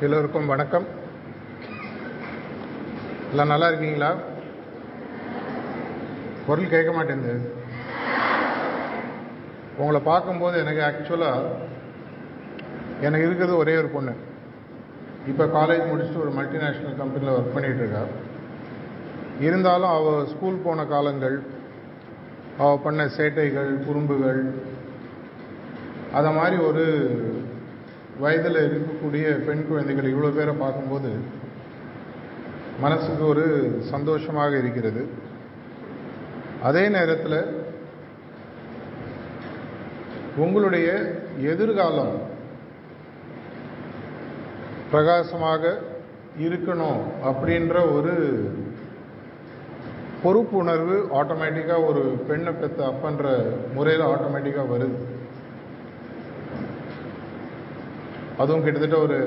எல்லோருக்கும் வணக்கம். எல்லாம் நல்லா இருக்கீங்களா? குரல் கேட்க மாட்டேங்குது. உங்களை பார்க்கும்போது எனக்கு ஆக்சுவலாக எனக்கு இருக்கிறது ஒரே ஒரு பொண்ணு. இப்போ காலேஜ் முடிச்சுட்டு ஒரு மல்டிநேஷ்னல் கம்பெனியில் ஒர்க் பண்ணிகிட்ருக்கா இருந்தாலும் அவள் ஸ்கூல் போன காலங்கள் அவள் பண்ண சேட்டைகள் குறும்புகள் அதை மாதிரி ஒரு வயதில் இருக்கக்கூடிய பெண் குழந்தைகள் இவ்வளோ பேரை பார்க்கும்போது மனசுக்கு ஒரு சந்தோஷமாக இருக்கிறது. அதே நேரத்தில் உங்களுடைய எதிர்காலம் பிரகாசமாக இருக்கணும் அப்படின்ற ஒரு பொறுப்புணர்வு ஆட்டோமேட்டிக்காக ஒரு பெண்ணை பெற்ற அப்பன்ற முறையில் ஆட்டோமேட்டிக்காக வருது. அதுவும் கிட்டத்தட்ட ஒரு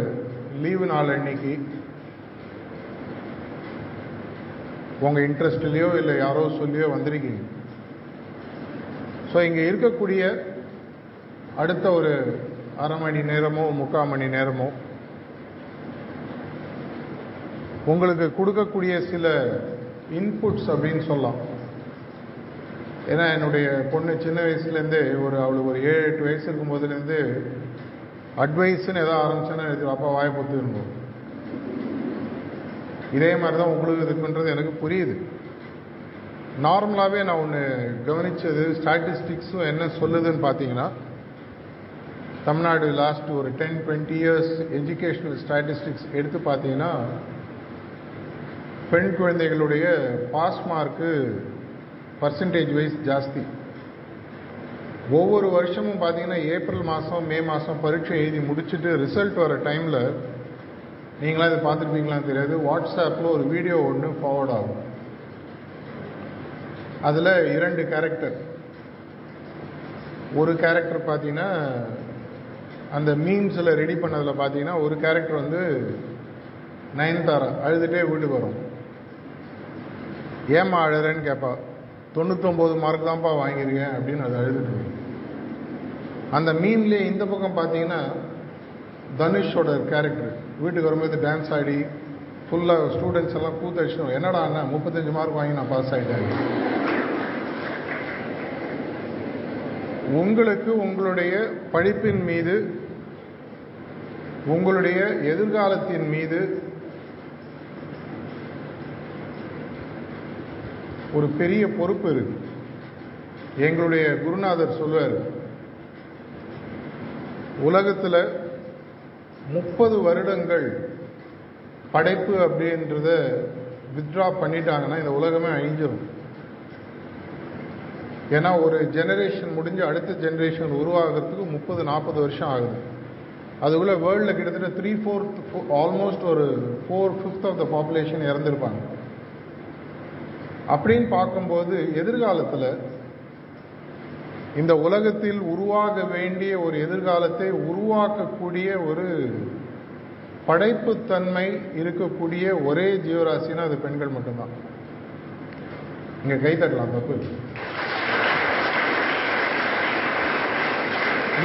லீவு நாள் அன்னைக்கு. உங்கள் இன்ட்ரெஸ்ட்லேயோ இல்லை யாரோ சொல்லியோ வந்திருக்கீங்க. ஸோ இங்கே இருக்கக்கூடிய அடுத்த ஒரு அரை மணி நேரமோ முக்கால் மணி நேரமோ உங்களுக்கு கொடுக்கக்கூடிய சில இன்புட்ஸ் அப்படின்னு சொல்லலாம். ஏன்னா என்னுடைய பொண்ணு சின்ன வயசுலேருந்தே ஒரு அவளுக்கு ஒரு ஏழு எட்டு வயசு இருக்கும் போதுலேருந்து அட்வைஸ்ன்னு எதாவது ஆரம்பிச்சேன்னா எழுதி அப்பா வாயை பொத்து இருந்தோம் இதே மாதிரி தான் உங்களுக்கு இருக்குன்றது எனக்கு புரியுது. நார்மலாகவே நான் ஒன்று கவனித்தது ஸ்டாட்டிஸ்டிக்ஸும் என்ன சொல்லுதுன்னு பார்த்தீங்கன்னா தமிழ்நாடு லாஸ்ட் ஒரு ten twenty years educational statistics எடுத்து பார்த்தீங்கன்னா பெண் குழந்தைகளுடைய பாஸ் மார்க்கு பர்சன்டேஜ் வைஸ் ஜாஸ்தி. ஒவ்வொரு வருஷமும் பார்த்தீங்கன்னா ஏப்ரல் மாதம் மே மாதம் பரீட்சை எழுதி முடிச்சுட்டு ரிசல்ட் வர டைமில் நீங்களாம் இதை பார்த்துருப்பீங்களான்னு தெரியாது. வாட்ஸ்அப்பில் ஒரு வீடியோ ஒன்று ஃபார்வர்ட் ஆகும். அதில் இரண்டு கேரக்டர் ஒரு கேரக்டர் பார்த்தீங்கன்னா அந்த மீம்ஸில் ரெடி பண்ணதில் பார்த்தீங்கன்னா ஒரு கேரக்டர் வந்து நயன்தாரா அழுதுகிட்டே வீட்டுக்கு வரும். ஏமா அழுறேன்னு கேட்பா தொண்ணூத்தொம்பது மார்க் தான்ப்பா வாங்கியிருக்கேன் அப்படின்னு அது அழுதுட்டு அந்த மீன்லேயே இந்த பக்கம் பார்த்தீங்கன்னா தனுஷோட கேரக்டர் வீட்டுக்கு வரும்போது டான்ஸ் ஆடி ஃபுல்லாக ஸ்டூடெண்ட்ஸ் எல்லாம் கூத்தடிச்சிடும் என்னடா அண்ணா முப்பத்தஞ்சு மார்க் வாங்கி நான் பாஸ் ஆகிட்டேன் உங்களுக்கு உங்களுடைய படிப்பின் மீது உங்களுடைய எதிர்காலத்தின் மீது ஒரு பெரிய பொறுப்பு இருக்கு. எங்களுடைய குருநாதர் சொல்வார் உலகத்தில் முப்பது வருடங்கள் படைப்பு அப்படின்றத வித்ட்ரா பண்ணிட்டாங்கன்னா இந்த உலகமே அழிஞ்சிடும் ஏன்னா ஒரு ஜெனரேஷன் முடிஞ்சு அடுத்த ஜெனரேஷன் உருவாகிறதுக்கு முப்பது நாற்பது வருஷம் ஆகுது. அதுக்குள்ளே வேர்ல்டில் கிட்டத்தட்ட த்ரீ ஃபோர்த் ஆல்மோஸ்ட் ஒரு four fifth of the population இறந்துருப்பாங்க. அப்படின்னு பார்க்கும்போது எதிர்காலத்தில் இந்த உலகத்தில் உருவாக வேண்டிய ஒரு எதிர்காலத்தை உருவாக்கக்கூடிய ஒரு படைப்புத்தன்மை இருக்கக்கூடிய ஒரே ஜீவராசினா அது பெண்கள் மட்டும்தான். இங்கே கை தட்டலாம் தப்பு.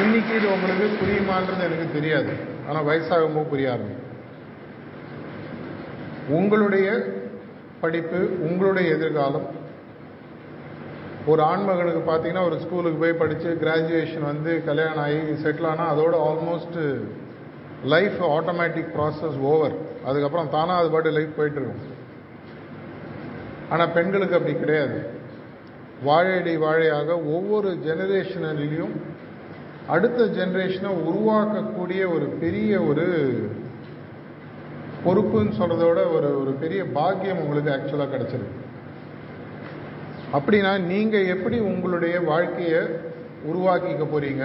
இன்னைக்கு இது உங்களுக்கு புரியுமான்றது எனக்கு தெரியாது. ஆனால் வயசாகும்போது புரிய ஆரம்பிக்கும். உங்களுடைய படிப்பு உங்களுடைய எதிர்காலம் ஒரு ஆண்மகனுக்கு பார்த்தீங்கன்னா ஒரு ஸ்கூலுக்கு போய் படித்து கிராஜுவேஷன் வந்து கல்யாணம் ஆகி செட்டில் ஆனால் அதோட almost life automatic process over அதுக்கப்புறம் தானாக அது பாட்டு லைஃப் போயிட்டுருக்கும் ஆனால் பெண்களுக்கு அப்படி கிடையாது. வாழையடி வாழையாக ஒவ்வொரு ஜெனரேஷனிலையும் அடுத்த ஜென்ரேஷனை உருவாக்கக்கூடிய ஒரு பெரிய ஒரு பொறுப்புன்னு சொல்கிறதோட ஒரு ஒரு பெரிய பாக்கியம் உங்களுக்கு ஆக்சுவலாக கிடச்சிருக்கு. அப்படின்னா நீங்கள் எப்படி உங்களுடைய வாழ்க்கையை உருவாக்கிக்க போகிறீங்க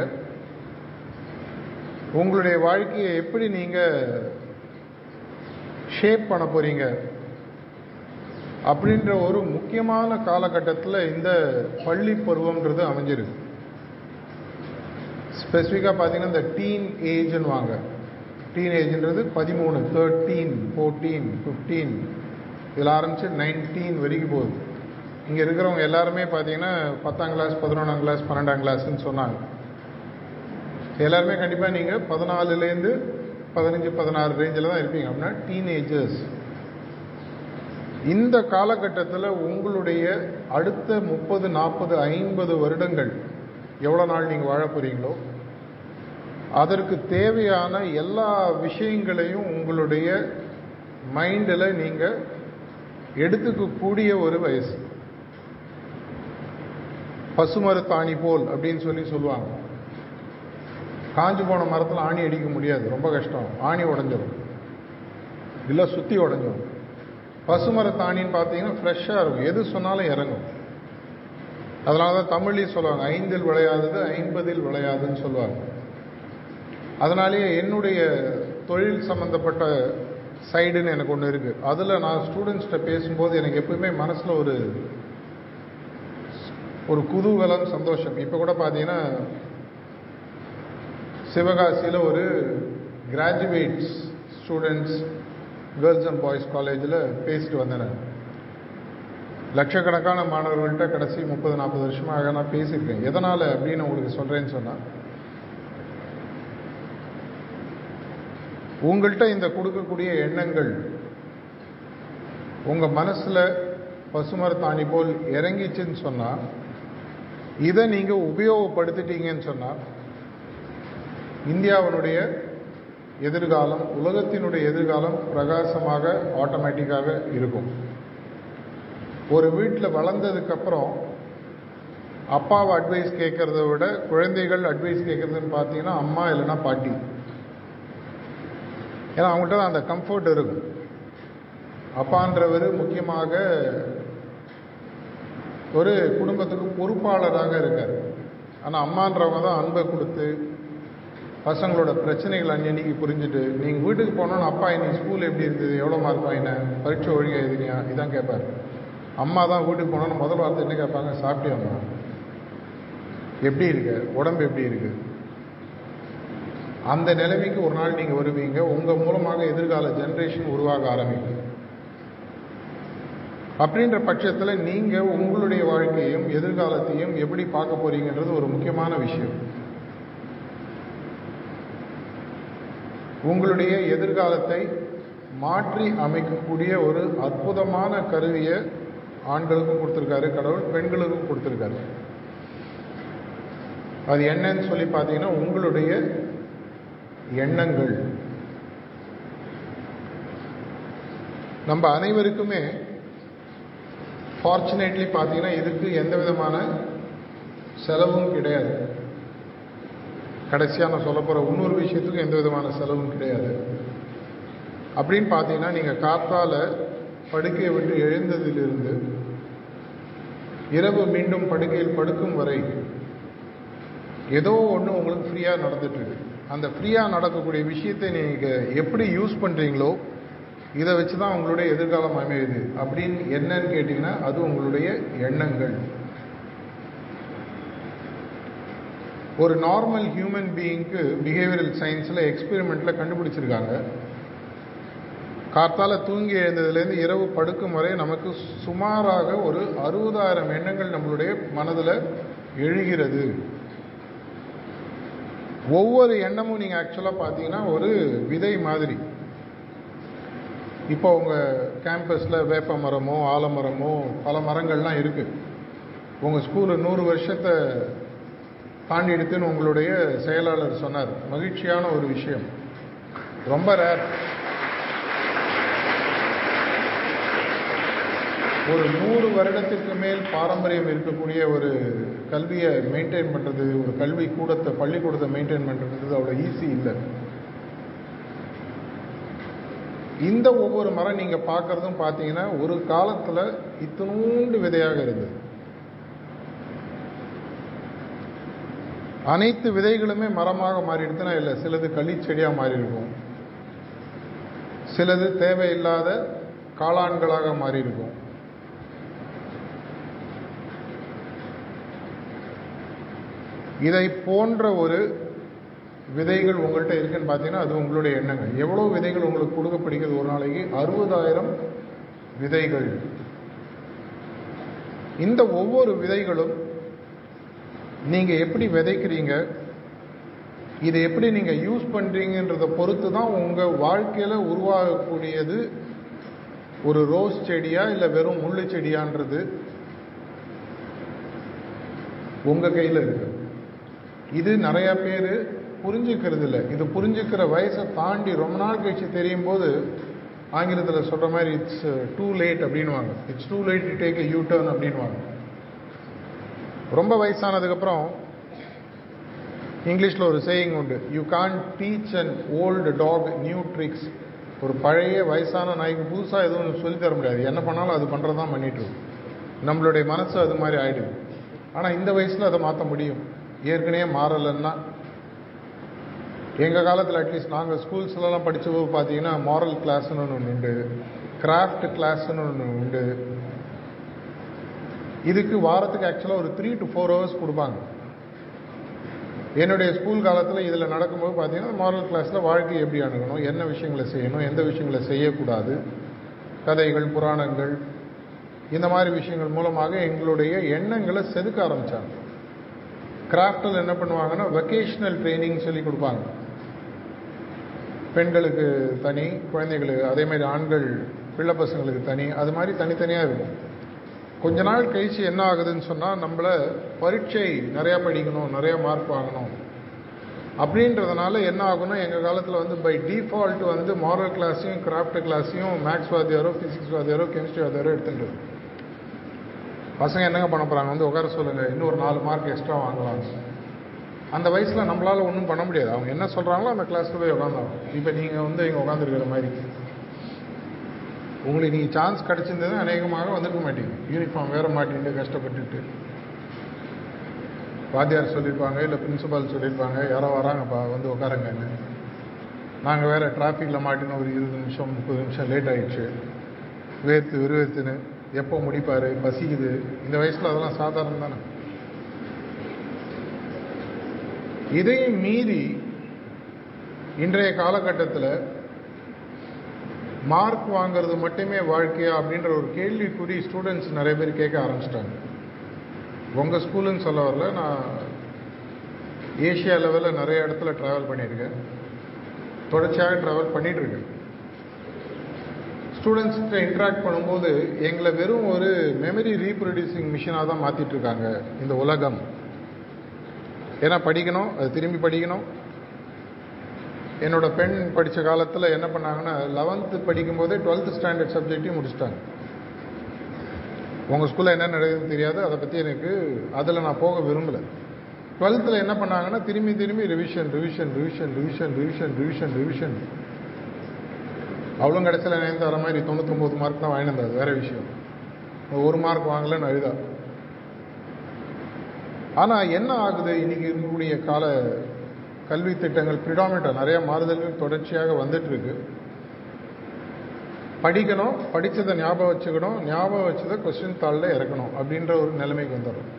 உங்களுடைய வாழ்க்கையை எப்படி நீங்கள் ஷேப் பண்ண போகிறீங்க அப்படின்ற ஒரு முக்கியமான காலகட்டத்தில் இந்த பள்ளி பருவம்ன்றது அமைஞ்சிருக்கு. ஸ்பெசிஃபிக்காக பார்த்தீங்கன்னா இந்த டீன் ஏஜ்னு வாங்க. டீன் ஏஜ்ன்றது பதிமூணு தேர்ட்டீன் ஃபோர்டீன் ஃபிஃப்டீன் இதில் ஆரம்பித்து நைன்டீன் வரைக்கும் போகுது. இங்கே இருக்கிறவங்க எல்லாருமே பார்த்தீங்கன்னா பத்தாம் கிளாஸ் பதினொன்றாம் கிளாஸ் பன்னெண்டாம் கிளாஸ்ன்னு சொன்னாங்க. எல்லாருமே கண்டிப்பாக நீங்கள் பதினாலுலேருந்து பதினஞ்சு பதினாறு ரேஞ்சில் தான் இருப்பீங்க. அப்படின்னா டீனேஜர்ஸ் இந்த காலகட்டத்தில் உங்களுடைய அடுத்த முப்பது நாற்பது ஐம்பது வருடங்கள் எவ்வளோ நாள் நீங்கள் வாழ போகிறீங்களோ அதற்கு தேவையான எல்லா விஷயங்களையும் உங்களுடைய மைண்டில் நீங்கள் எடுத்துக்கக்கூடிய ஒரு வயசு. பசுமரத்தாணி போல் அப்படின்னு சொல்லி சொல்லுவாங்க. காஞ்சு போன மரத்தில் ஆணி அடிக்க முடியாது. ரொம்ப கஷ்டம். ஆணி உடஞ்சிரும். இல்லை சுற்றி உடஞ்சிரும். பசுமரத்தாணின்னு பார்த்தீங்கன்னா ஃப்ரெஷ்ஷாக இருக்கும். எது சொன்னாலும் இறங்கும். அதனால தான் தமிழ்லேயும் சொல்லுவாங்க ஐந்தில் விளையாதது ஐம்பதில் விளையாதுன்னு சொல்லுவாங்க. அதனாலேயே என்னுடைய தொழில் சம்மந்தப்பட்ட சைடுன்னு எனக்கு ஒன்று இருக்குது அதில் நான் ஸ்டூடெண்ட்ஸ்கிட்ட பேசும்போது எனக்கு எப்பவுமே மனசில் ஒரு ஒரு குதூகலம் சந்தோஷம். இப்போ கூட பார்த்தீங்கன்னா சிவகாசியில் ஒரு graduates students girls and boys காலேஜில் பேசிட்டு வந்தேன் லட்சக்கணக்கான மாணவர்கள்ட்ட கடைசி முப்பது நாற்பது வருஷமாக நான் பேசியிருக்கேன். எதனால் அப்படின்னு உங்களுக்கு சொல்கிறேன்னு சொன்னால் உங்கள்கிட்ட இந்த கொடுக்கக்கூடிய எண்ணங்கள் உங்கள் மனசில் பசுமரத்தாணி போல் இறங்கிச்சுன்னு சொன்னால் இதை நீங்கள் உபயோகப்படுத்திட்டீங்கன்னு சொன்னால் இந்தியாவினுடைய எதிர்காலம் உலகத்தினுடைய எதிர்காலம் பிரகாசமாக ஆட்டோமேட்டிக்காக இருக்கும். ஒரு வீட்டில் வளர்ந்ததுக்கப்புறம் அப்பாவை அட்வைஸ் கேட்குறத விட குழந்தைகள் அட்வைஸ் கேட்குறதுன்னு பார்த்தீங்கன்னா அம்மா இல்லைன்னா பாட்டி. ஏன்னா அவங்கள்ட்ட அந்த கம்ஃபர்ட் இருக்கும். அப்பான்றவர் முக்கியமாக ஒரு குடும்பத்துக்கு பொறுப்பாளராக இருக்கார். ஆனால் அம்மான்றவங்க தான் அன்பை கொடுத்து பசங்களோட பிரச்சனைகள் அன்னன்னைக்கு புரிஞ்சுட்டு நீங்கள் வீட்டுக்கு போனோன்னு அப்பா இன்னைக்கு ஸ்கூல் எப்படி இருந்தது? எவ்வளோ மார்க் வாங்கின? பரீட்சை ஒழுங்காக எழுதினியா? இதான் கேட்பார் அம்மா தான் வீட்டுக்கு போனோன்னு முதல் வார்த்தை என்ன கேட்பாங்க சாப்பிட்டியாம்மா? எப்படி இருக்கு? உடம்பு எப்படி இருக்கு? அந்த நிலைமைக்கு ஒரு நாள் நீங்கள் வருவீங்க. உங்கள் மூலமாக எதிர்கால ஜென்ரேஷன் உருவாக ஆரம்பிக்கும். அப்படின்ற பட்சத்தில் நீங்கள் உங்களுடைய வாழ்க்கையும் எதிர்காலத்தையும் எப்படி பார்க்க போறீங்கன்றது ஒரு முக்கியமான விஷயம். உங்களுடைய எதிர்காலத்தை மாற்றி அமைக்கக்கூடிய ஒரு அற்புதமான கருவியை ஆண்களுக்கும் கொடுத்துருக்காரு கடவுள் பெண்களுக்கும் கொடுத்துருக்காரு. அது என்னன்னு சொல்லி பார்த்தீங்கன்னா உங்களுடைய எண்ணங்கள். நம்ம அனைவருக்குமே ஃபார்ச்சுனேட்லி பார்த்தீங்கன்னா இதுக்கு எந்த விதமான செலவும் கிடையாது. கடைசியாக நான் சொல்ல போகிற இன்னொரு விஷயத்துக்கும் எந்த விதமான செலவும் கிடையாது. அப்படின்னு பார்த்தீங்கன்னா நீங்கள் காத்தால படுக்கையை விட்டு எழுந்ததிலிருந்து இரவு மீண்டும் படுக்கையில் படுக்கும் வரை ஏதோ ஒன்று உங்களுக்கு ஃப்ரீயாக நடந்துட்டுருக்கு அந்த ஃப்ரீயாக நடக்கக்கூடிய விஷயத்தை நீங்கள் எப்படி யூஸ் பண்ணுறீங்களோ இதை வச்சு தான் உங்களுடைய எதிர்காலம் அமையுது. அப்படின்னு என்னன்னு கேட்டிங்கன்னா அது உங்களுடைய எண்ணங்கள். ஒரு நார்மல் ஹியூமன் பீயிங்க்கு பிஹேவியரல் சயின்ஸில் எக்ஸ்பெரிமெண்ட்டில் கண்டுபிடிச்சிருக்காங்க. காத்தால தூங்கி எழுந்ததுலேருந்து இரவு படுக்கும் வரை நமக்கு சுமாராக ஒரு அறுபதாயிரம் எண்ணங்கள் நம்மளுடைய மனதில் எழுகிறது. ஒவ்வொரு எண்ணமும் நீங்கள் ஆக்சுவலாக பார்த்தீங்கன்னா ஒரு விதை மாதிரி. இப்போ உங்கள் கேம்பஸில் வேப்ப மரமோ ஆலமரமோ பல மரங்கள்லாம் இருக்குது உங்கள் ஸ்கூலு நூறு வருஷத்தை தாண்டி எடுத்துன்னு உங்களுடைய செயலாளர் சொன்னார். மகிழ்ச்சியான ஒரு விஷயம். ரொம்ப ரேர் ஒரு நூறு வருடத்திற்கு மேல் பாரம்பரியம் இருக்கக்கூடிய ஒரு கல்வியை மெயின்டைன் பண்ணுறது ஒரு கல்வி கூடத்தை பள்ளிக்கூடத்தை மெயின்டைன் பண்ணுறது அவ்வளோ ஈஸி இல்லை. இந்த ஒவ்வொரு மரம் நீங்கள் பார்க்குறதும் பார்த்தீங்கன்னா ஒரு காலத்தில் இத்தினூண்டு விதையாக இருந்தது. அனைத்து விதைகளுமே மரமாக மாறிடுதுன்னா இல்லை சிலது களிச்செடியாக மாறி இருக்கும் சிலது தேவையில்லாத காளான்களாக மாறியிருக்கும். இதை போன்ற ஒரு விதைகள் உங்கள்கிட்ட இருக்குன்னு பார்த்தீங்கன்னா அது உங்களுடைய எண்ணங்கள். எவ்வளோ விதைகள் உங்களுக்கு கொடுக்கப்படுகிறது ஒரு நாளைக்கு? அறுபதாயிரம் விதைகள். இந்த ஒவ்வொரு விதைகளும் நீங்கள் எப்படி விதைக்கிறீங்க? இதை எப்படி நீங்கள் யூஸ் பண்ணுறீங்கன்றதை பொறுத்து தான் உங்கள் வாழ்க்கையில் உருவாகக்கூடியது ஒரு ரோஸ் செடியா இல்லை வெறும் முள்ளு செடியான்றது உங்கள் கையில் இருக்கு. இது நிறையா பேர் புரிஞ்சுக்கிறது இல்லை இது புரிஞ்சுக்கிற வயசை தாண்டி ரொம்ப நாள் கழிச்சு தெரியும் போது ஆங்கிலத்தில் சொல்கிற மாதிரி இட்ஸ் டூ uh, லேட் அப்படின்வாங்க it's too late to take you turn அப்படின்வாங்க ரொம்ப வயசானதுக்கப்புறம் இங்கிலீஷில் ஒரு சேயிங் உண்டு. You can't teach and old dog new tricks ஒரு பழைய வயசான நாய்க்கு புதுசாக எதுவும் சொல்லித்தர முடியாது. என்ன பண்ணாலும் அது பண்ணுறது தான் பண்ணிட்டுருக்கும் நம்மளுடைய மனசு அது மாதிரி ஆகிடுது ஆனால் இந்த வயசில் அதை மாற்ற முடியும். ஏற்கனவே மாறலைன்னா எங்கள் காலத்தில் அட்லீஸ்ட் நாங்கள் ஸ்கூல்ஸ்லலாம் படித்தபோது பார்த்தீங்கன்னா மாரல் கிளாஸ்னு ஒன்று உண்டு கிராஃப்ட் கிளாஸ்னு ஒன்று உண்டு. இதுக்கு வாரத்துக்கு ஆக்சுவலாக ஒரு த்ரீ டு ஃபோர் ஹவர்ஸ் கொடுப்பாங்க. என்னுடைய ஸ்கூல் காலத்தில் இதில் நடக்கும்போது பார்த்தீங்கன்னா மாரல் கிளாஸில் வாழ்க்கை எப்படி அணுகணும் என்ன விஷயங்களை செய்யணும் எந்த விஷயங்களை செய்யக்கூடாது கதைகள் புராணங்கள் இந்த மாதிரி விஷயங்கள் மூலமாக எங்களுடைய எண்ணங்களை செதுக்க ஆரம்பித்தாங்க கிராஃப்டில் என்ன பண்ணுவாங்கன்னா வெக்கேஷ்னல் ட்ரைனிங் சொல்லி கொடுப்பாங்க. பெண்களுக்கு தனி குழந்தைகளுக்கு அதே மாதிரி ஆண்கள் பிள்ளை பசங்களுக்கு தனி அது மாதிரி தனித்தனியாக இருக்கும். கொஞ்ச நாள் கழிச்சு என்ன ஆகுதுன்னு சொன்னால் நம்மளை பரீட்சை நிறையா படிக்கணும் நிறையா மார்க் வாங்கணும். அப்படின்றதுனால என்ன ஆகும்னா எங்கள் காலத்தில் வந்து பை டிஃபால்ட் வந்து மாரல் கிளாஸையும் கிராஃப்ட் கிளாஸையும் மேக்ஸ் வாத்தியாரோ ஃபிசிக்ஸ் வாத்தியாரோ கெமிஸ்ட்ரி வாத்தியாரோ எடுத்துட்டு பசங்க என்னங்க பண்ண போகிறாங்க வந்து உட்கார சொல்லுங்கள் இன்னும் ஒரு நாலு மார்க் எக்ஸ்ட்ரா வாங்கலாம். அந்த வயசில் நம்மளால் ஒன்றும் பண்ண முடியாது. அவங்க என்ன சொல்கிறாங்களோ அந்த கிளாஸில் போய் உட்காந்தாங்க இப்போ நீங்கள் வந்து இங்கே உட்காந்துருக்கிற மாதிரி. உங்களுக்கு நீங்கள் சான்ஸ் கிடச்சிருந்தது அநேகமாக வந்திருக்க மாட்டீங்க. யூனிஃபார்ம் வேற மாட்டிட்டு கஷ்டப்பட்டுட்டு வாத்தியார் சொல்லியிருப்பாங்க இல்லை பிரின்சிபால் சொல்லியிருப்பாங்க யாரோ வராங்கப்பா வந்து உட்காருங்கன்னு. நாங்கள் வேறு டிராஃபிக்கில் மாட்டின ஒரு இருபது நிமிஷம் முப்பது நிமிஷம் லேட் ஆயிடுச்சு. வேர்த்து விறுவேர்த்துன்னு எப்போ முடிப்பார்? பசிக்குது. இந்த வயசில் அதெல்லாம் சாதாரணம் தானே. இதையும் மீறி இன்றைய காலகட்டத்தில் மார்க் வாங்கிறது மட்டுமே வாழ்க்கையா அப்படின்ற ஒரு கேள்விக்குறி ஸ்டூடெண்ட்ஸ் நிறைய பேர் கேட்க ஆரம்பிச்சிட்டாங்க. உங்கள் ஸ்கூலுன்னு சொல்ல வரல நான் ஏஷியா லெவலில் நிறைய இடத்துல ட்ராவல் பண்ணியிருக்கேன். தொடர்ச்சியாக ட்ராவல் பண்ணிகிட்ருக்கேன் ஸ்டூடெண்ட்ஸ்கிட்ட இன்ட்ராக்ட் பண்ணும்போது எங்களை வெறும் ஒரு மெமரி ரீப்ரொடியூசிங் மிஷினாக தான் மாற்றிட்டுருக்காங்க இந்த உலகம். ஏன்னா படிக்கணும் அது திரும்பி படிக்கணும். என்னோட பெண் படித்த காலத்தில் என்ன பண்ணாங்கன்னா லெவன்த்து படிக்கும்போதே டுவெல்த் ஸ்டாண்டர்ட் சப்ஜெக்டையும் முடிச்சிட்டாங்க. உங்கள் ஸ்கூலில் என்ன நடக்குதுன்னு தெரியாது அதை பற்றி எனக்கு அதில் நான் போக விரும்பலை. டுவெல்த்தில் என்ன பண்ணாங்கன்னா திரும்பி திரும்பி revision revision revision revision revision revision revision அவ்வளோ கடைசியில் நினைந்து வர மாதிரி தொண்ணூத்தொம்பது மார்க் தான் வாங்கினது வேறு விஷயம். ஒரு மார்க் வாங்கலன்னு அழுதா. ஆனால் என்ன ஆகுது? இன்றைக்கி இருக்கக்கூடிய கால கல்வி திட்டங்கள் ப்ரிடாமினட்டாக நிறைய மாறுதல்கள் தொடர்ச்சியாக வந்துட்டுருக்கு. படிக்கணும் படித்ததை ஞாபகம் வச்சுக்கணும் ஞாபகம் வச்சதை கொஸ்டின் தாளில் இறக்கணும் அப்படின்ற ஒரு நிலைமைக்கு வந்துடும்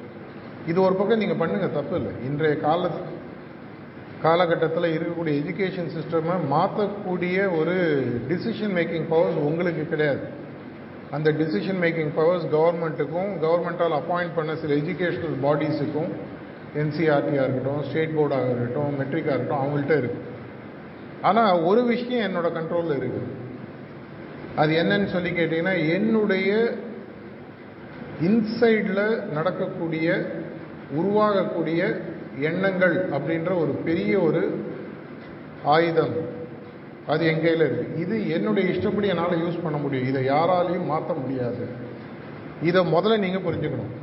இது ஒரு பக்கம் நீங்கள் பண்ணுங்கள் தப்பு இல்லை. இன்றைய கால காலகட்டத்தில் இருக்கக்கூடிய எஜுகேஷன் சிஸ்டமை மாற்றக்கூடிய ஒரு டிசிஷன் மேக்கிங் பவர்ஸ் உங்களுக்கு கிடையாது. அந்த டிசிஷன் மேக்கிங் பவர்ஸ் கவர்மெண்ட்டுக்கும் கவர்மெண்ட்டால் அப்பாயிண்ட் பண்ண சில எஜுகேஷனல் பாடிஸுக்கும் என்சிஆர்டியாக இருக்கட்டும் ஸ்டேட் போர்டாக இருக்கட்டும் மெட்ரிக்காக இருக்கட்டும் அவங்கள்ட்ட இருக்குது ஆனால் ஒரு விஷயம் என்னோட கண்ட்ரோலில் இருக்குது அது என்னன்னு சொல்லி கேட்டிங்கன்னா என்னுடைய இன்சைடில் நடக்கக்கூடிய உருவாகக்கூடிய எண்ணங்கள் அப்படின்ற ஒரு பெரிய ஒரு ஆயுதம். அது என் கையில் இருக்குது இது என்னுடைய இஷ்டப்படி என்னால் யூஸ் பண்ண முடியும். இதை யாராலையும் மாற்ற முடியாது. இதை முதல்ல நீங்கள் புரிஞ்சுக்கணும்.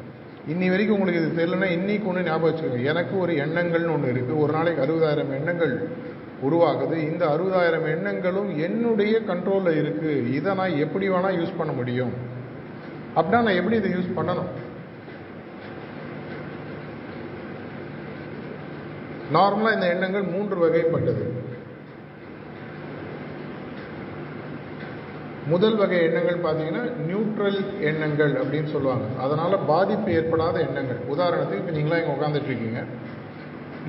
இன்னி வரைக்கும் உங்களுக்கு இது தெரியலன்னா இன்னைக்கு ஒன்று ஞாபகம் வச்சுக்கோங்க. எனக்கு ஒரு எண்ணங்கள்னு ஒன்று இருக்குது ஒரு நாளைக்கு அறுபதாயிரம் எண்ணங்கள் உருவாகுது. இந்த அறுபதாயிரம் எண்ணங்களும் என்னுடைய கண்ட்ரோலில் இருக்குது இதை நான் எப்படி வேணால் யூஸ் பண்ண முடியும். அப்படின்னா நான் எப்படி இதை யூஸ் பண்ணணும்? நார்மலாக இந்த எண்ணங்கள் மூன்று வகைப்பட்டது. முதல் வகை எண்ணங்கள் பார்த்தீங்கன்னா நியூட்ரல் எண்ணங்கள் அப்படின்னு சொல்லுவாங்க. அதனால் பாதிப்பு ஏற்படாத எண்ணங்கள். உதாரணத்துக்கு இப்போ நீங்களாம் இங்கே உட்காந்துட்ருக்கீங்க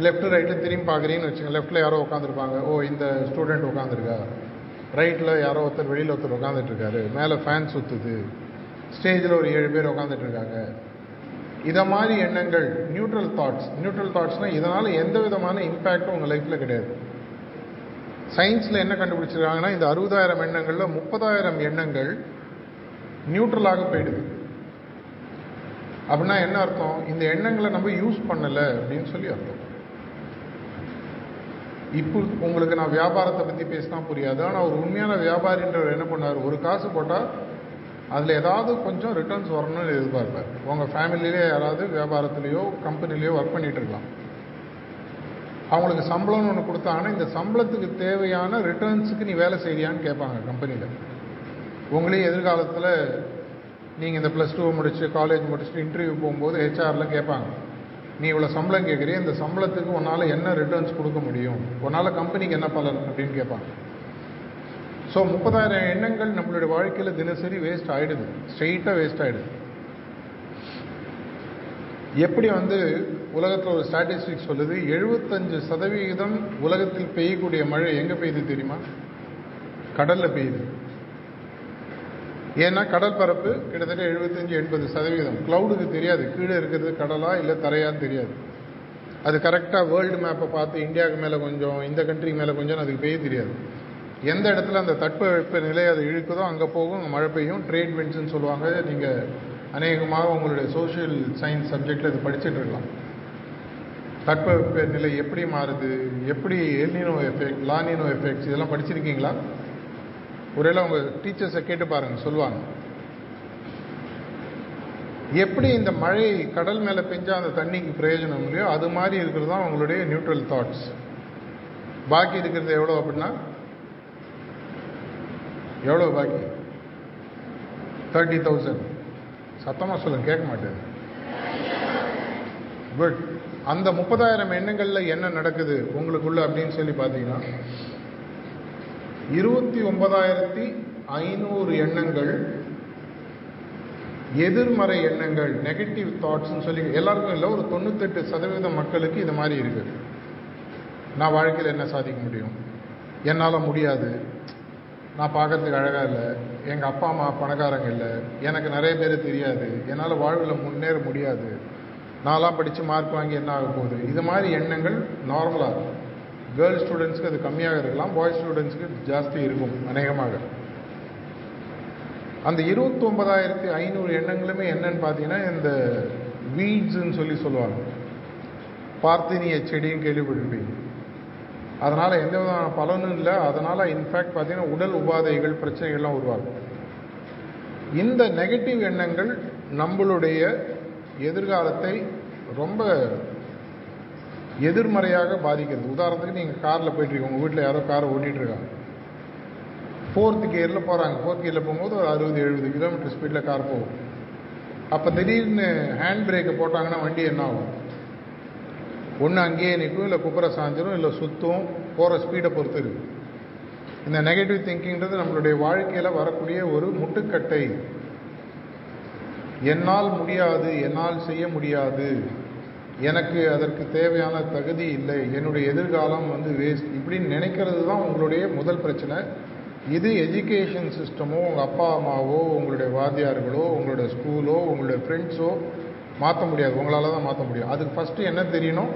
லெஃப்ட்டு லெஃப்ட் ரைட்டில் திரும்பி பார்க்குறீங்கன்னு வச்சுங்க லெஃப்ட்டில் யாரோ உட்காந்துருப்பாங்க ஓ இந்த ஸ்டூடெண்ட் உட்காந்துருக்கா ரைட்டில் யாரோ ஒருத்தர் வெளியில் ஒருத்தர் உட்காந்துட்ருக்காரு மேலே ஃபேன் சுற்றுது ஸ்டேஜில் ஒரு ஏழு பேர் உட்காந்துட்ருக்காங்க இதை மாதிரி எண்ணங்கள் நியூட்ரல் தாட்ஸ் நியூட்ரல் தாட்ஸ்னால் இதனால் எந்த விதமான இம்பேக்டும் உங்கள் லைஃப்பில் கிடையாது. சயின்ஸில் என்ன கண்டுபிடிச்சிருக்காங்கன்னா இந்த அறுபதாயிரம் எண்ணங்களில் முப்பதாயிரம் எண்ணங்கள் நியூட்ரலாக போயிடுது. அப்படின்னா என்ன அர்த்தம்? இந்த எண்ணங்களை நம்ம யூஸ் பண்ணலை அப்படின்னு சொல்லி அர்த்தம். இப்போ உங்களுக்கு நான் வியாபாரத்தை பற்றி பேசினா புரியாது. ஆனால் ஒரு உண்மையான வியாபாரின்றவர் என்ன பண்ணார்? ஒரு காசு போட்டால் அதில் ஏதாவது கொஞ்சம் ரிட்டர்ன்ஸ் வரணும்னு எதிர்பார்ப்பார். உங்கள் ஃபேமிலியிலே யாராவது வியாபாரத்துலேயோ கம்பெனிலேயோ ஒர்க் பண்ணிட்டு இருக்கலாம். அவங்களுக்கு சம்பளம்னு ஒன்று கொடுத்தாங்கன்னா இந்த சம்பளத்துக்கு தேவையான ரிட்டர்ன்ஸுக்கு நீ வேலை செய்யறியான்னு கேட்பாங்க கம்பெனியில் உங்களே எதிர்காலத்தில் நீங்கள் இந்த ப்ளஸ் டூ முடிச்சு காலேஜ் முடிச்சுட்டு இன்டர்வியூ போகும்போது ஹெச்ஆரில் கேட்பாங்க. நீ இவ்வளோ சம்பளம் கேட்குறிய இந்த சம்பளத்துக்கு உன்னால் என்ன ரிட்டர்ன்ஸ் கொடுக்க முடியும்? உன்னால் கம்பெனிக்கு என்ன பலன்? அப்படின்னு கேட்பாங்க. ஸோ முப்பதாயிரம் எண்ணங்கள் நம்மளுடைய வாழ்க்கையில் தினசரி வேஸ்ட் ஆகிடுது ஸ்ட்ரெயிட்டாக வேஸ்ட் ஆகிடுது எப்படி வந்து உலகத்தில் ஒரு ஸ்டாட்டிஸ்டிக்ஸ் சொல்லுது எழுபத்தஞ்சு சதவிகிதம் உலகத்தில் பெய்யக்கூடிய மழை எங்கே பெய்யுது தெரியுமா? கடலில் பெய்யுது. ஏன்னா கடல் பரப்பு கிட்டத்தட்ட எழுபத்தஞ்சு எண்பது சதவீதம் க்ளவுடுக்கு தெரியாது. கீழே இருக்கிறது கடலா இல்லை தரையான்னு தெரியாது. அது கரெக்டாக வேர்ல்டு மேப்பை பார்த்து இந்தியாவுக்கு மேலே கொஞ்சம் இந்த கண்ட்ரிக்கு மேலே கொஞ்சம் அதுக்கு பெய்ய தெரியாது. எந்த இடத்துல அந்த தட்பவெப்ப நிலை அது இழுக்குதோ அங்கே போகும் அங்கே மழை பெய்யும். ட்ரேட் வின்ஸ்ன்னு சொல்லுவாங்க. நீங்கள் அநேகமாக உங்களுடைய சோஷியல் சயின்ஸ் சப்ஜெக்டில் இது படிச்சுட்டு இருக்கலாம். தட்பவெப்ப நிலை எப்படி மாறுது? எப்படி எல்னினோ எஃபெக்ட் லானினோ எஃபெக்ட்ஸ் இதெல்லாம் படிச்சிருக்கீங்களா? ஒருவேளை உங்கள் டீச்சர்ஸை கேட்டு பாருங்க சொல்லுவாங்க. எப்படி இந்த மழை கடல் மேலே பெஞ்சால் அந்த தண்ணிக்கு பிரயோஜனம் இல்லையோ அது மாதிரி இருக்கிறது தான் உங்களுடைய நியூட்ரல் தாட்ஸ் பாக்கி இருக்கிறது எவ்வளோ அப்படின்னா? எவ்வளோ பாக்கி? தேர்ட்டி தௌசண்ட் சத்தமாக சொல்லுங்க கேட்க மாட்டேன் குட் அந்த முப்பதாயிரம் எண்ணங்களில் என்ன நடக்குது உங்களுக்குள்ள அப்படின்னு சொல்லி பார்த்தீங்கன்னா இருபத்தி ஒன்பதாயிரத்தி ஐநூறு எண்ணங்கள் எதிர்மறை எண்ணங்கள் நெகட்டிவ் தாட்ஸ்ன்னு சொல்லி எல்லாருக்கும் இல்லை ஒரு தொண்ணூத்தெட்டு சதவீத மக்களுக்கு இது மாதிரி இருக்குது நான் வாழ்க்கையில் என்ன சாதிக்க முடியும்? என்னால் முடியாது. நான் பார்க்கறதுக்கு அழகாக இல்லை. எங்கள் அப்பா அம்மா பணக்காரங்க இல்லை. எனக்கு நிறைய பேர் தெரியாது. என்னால் வாழ்வில் முன்னேற முடியாது. நான்லாம் படித்து மார்க் வாங்கி என்ன ஆக போகுது? இது மாதிரி எண்ணங்கள் நார்மலாக இருக்கும். கேர்ள்ஸ் ஸ்டூடெண்ட்ஸ்க்கு அது கம்மியாக இருக்கலாம். பாய்ஸ் ஸ்டூடெண்ட்ஸ்க்கு ஜாஸ்தி இருக்கும் அநேகமாக. அந்த இருபத்தொம்பதாயிரத்தி ஐநூறு எண்ணங்களுமே என்னன்னு பார்த்தீங்கன்னா இந்த வீட்ஸுன்னு சொல்லி சொல்லுவாங்க. பார்த்தினிய செடியும் கேள்விப்பட்டிருப்பீங்க. அதனால் எந்த விதமான பலனும் இல்லை. அதனால் இன்ஃபேக்ட் பார்த்தீங்கன்னா உடல் உபாதைகள் பிரச்சனைகள்லாம் உருவாகும். இந்த நெகட்டிவ் எண்ணங்கள் நம்மளுடைய எதிர்காலத்தை ரொம்ப எதிர்மறையாக பாதிக்கிறது. உதாரணத்துக்கு நீங்கள் காரில் போயிட்டுருக்கீங்க. உங்கள் வீட்டில் யாரோ காரை ஓட்டிகிட்ருக்காங்க ஃபோர்த்து கியரில் போகிறாங்க ஃபோர்த் கியரில் போகும்போது ஒரு அறுபது எழுபது கிலோமீட்டர் ஸ்பீடில் கார் போகும். அப்போ திடீர்னு ஹேண்ட் பிரேக்கை போட்டாங்கன்னா வண்டி என்ன ஆகும்? ஒன்று அங்கேயே நிற்கும் இல்லை குப்புற சாஞ்சிரும் இல்லை சுற்றும் போகிற ஸ்பீடை பொறுத்து இருக்கு. இந்த நெகட்டிவ் திங்கிங்கிறது நம்மளுடைய வாழ்க்கையில் வரக்கூடிய ஒரு முட்டுக்கட்டை. என்னால் முடியாது என்னால் செய்ய முடியாது. எனக்கு அதற்கு தேவையான தகுதி இல்லை. என்னுடைய எதிர்காலம் வந்து வேஸ்ட் இப்படின்னு நினைக்கிறது தான் உங்களுடைய முதல் பிரச்சனை. இது எஜுகேஷன் சிஸ்டமோ உங்கள் அப்பா அம்மாவோ உங்களுடைய வாத்தியார்களோ உங்களுடைய ஸ்கூலோ உங்களுடைய ஃப்ரெண்ட்ஸோ மாற்ற முடியாது. உங்களால் தான் மாற்ற முடியும். அதுக்கு ஃபஸ்ட்டு என்ன தெரியணும்?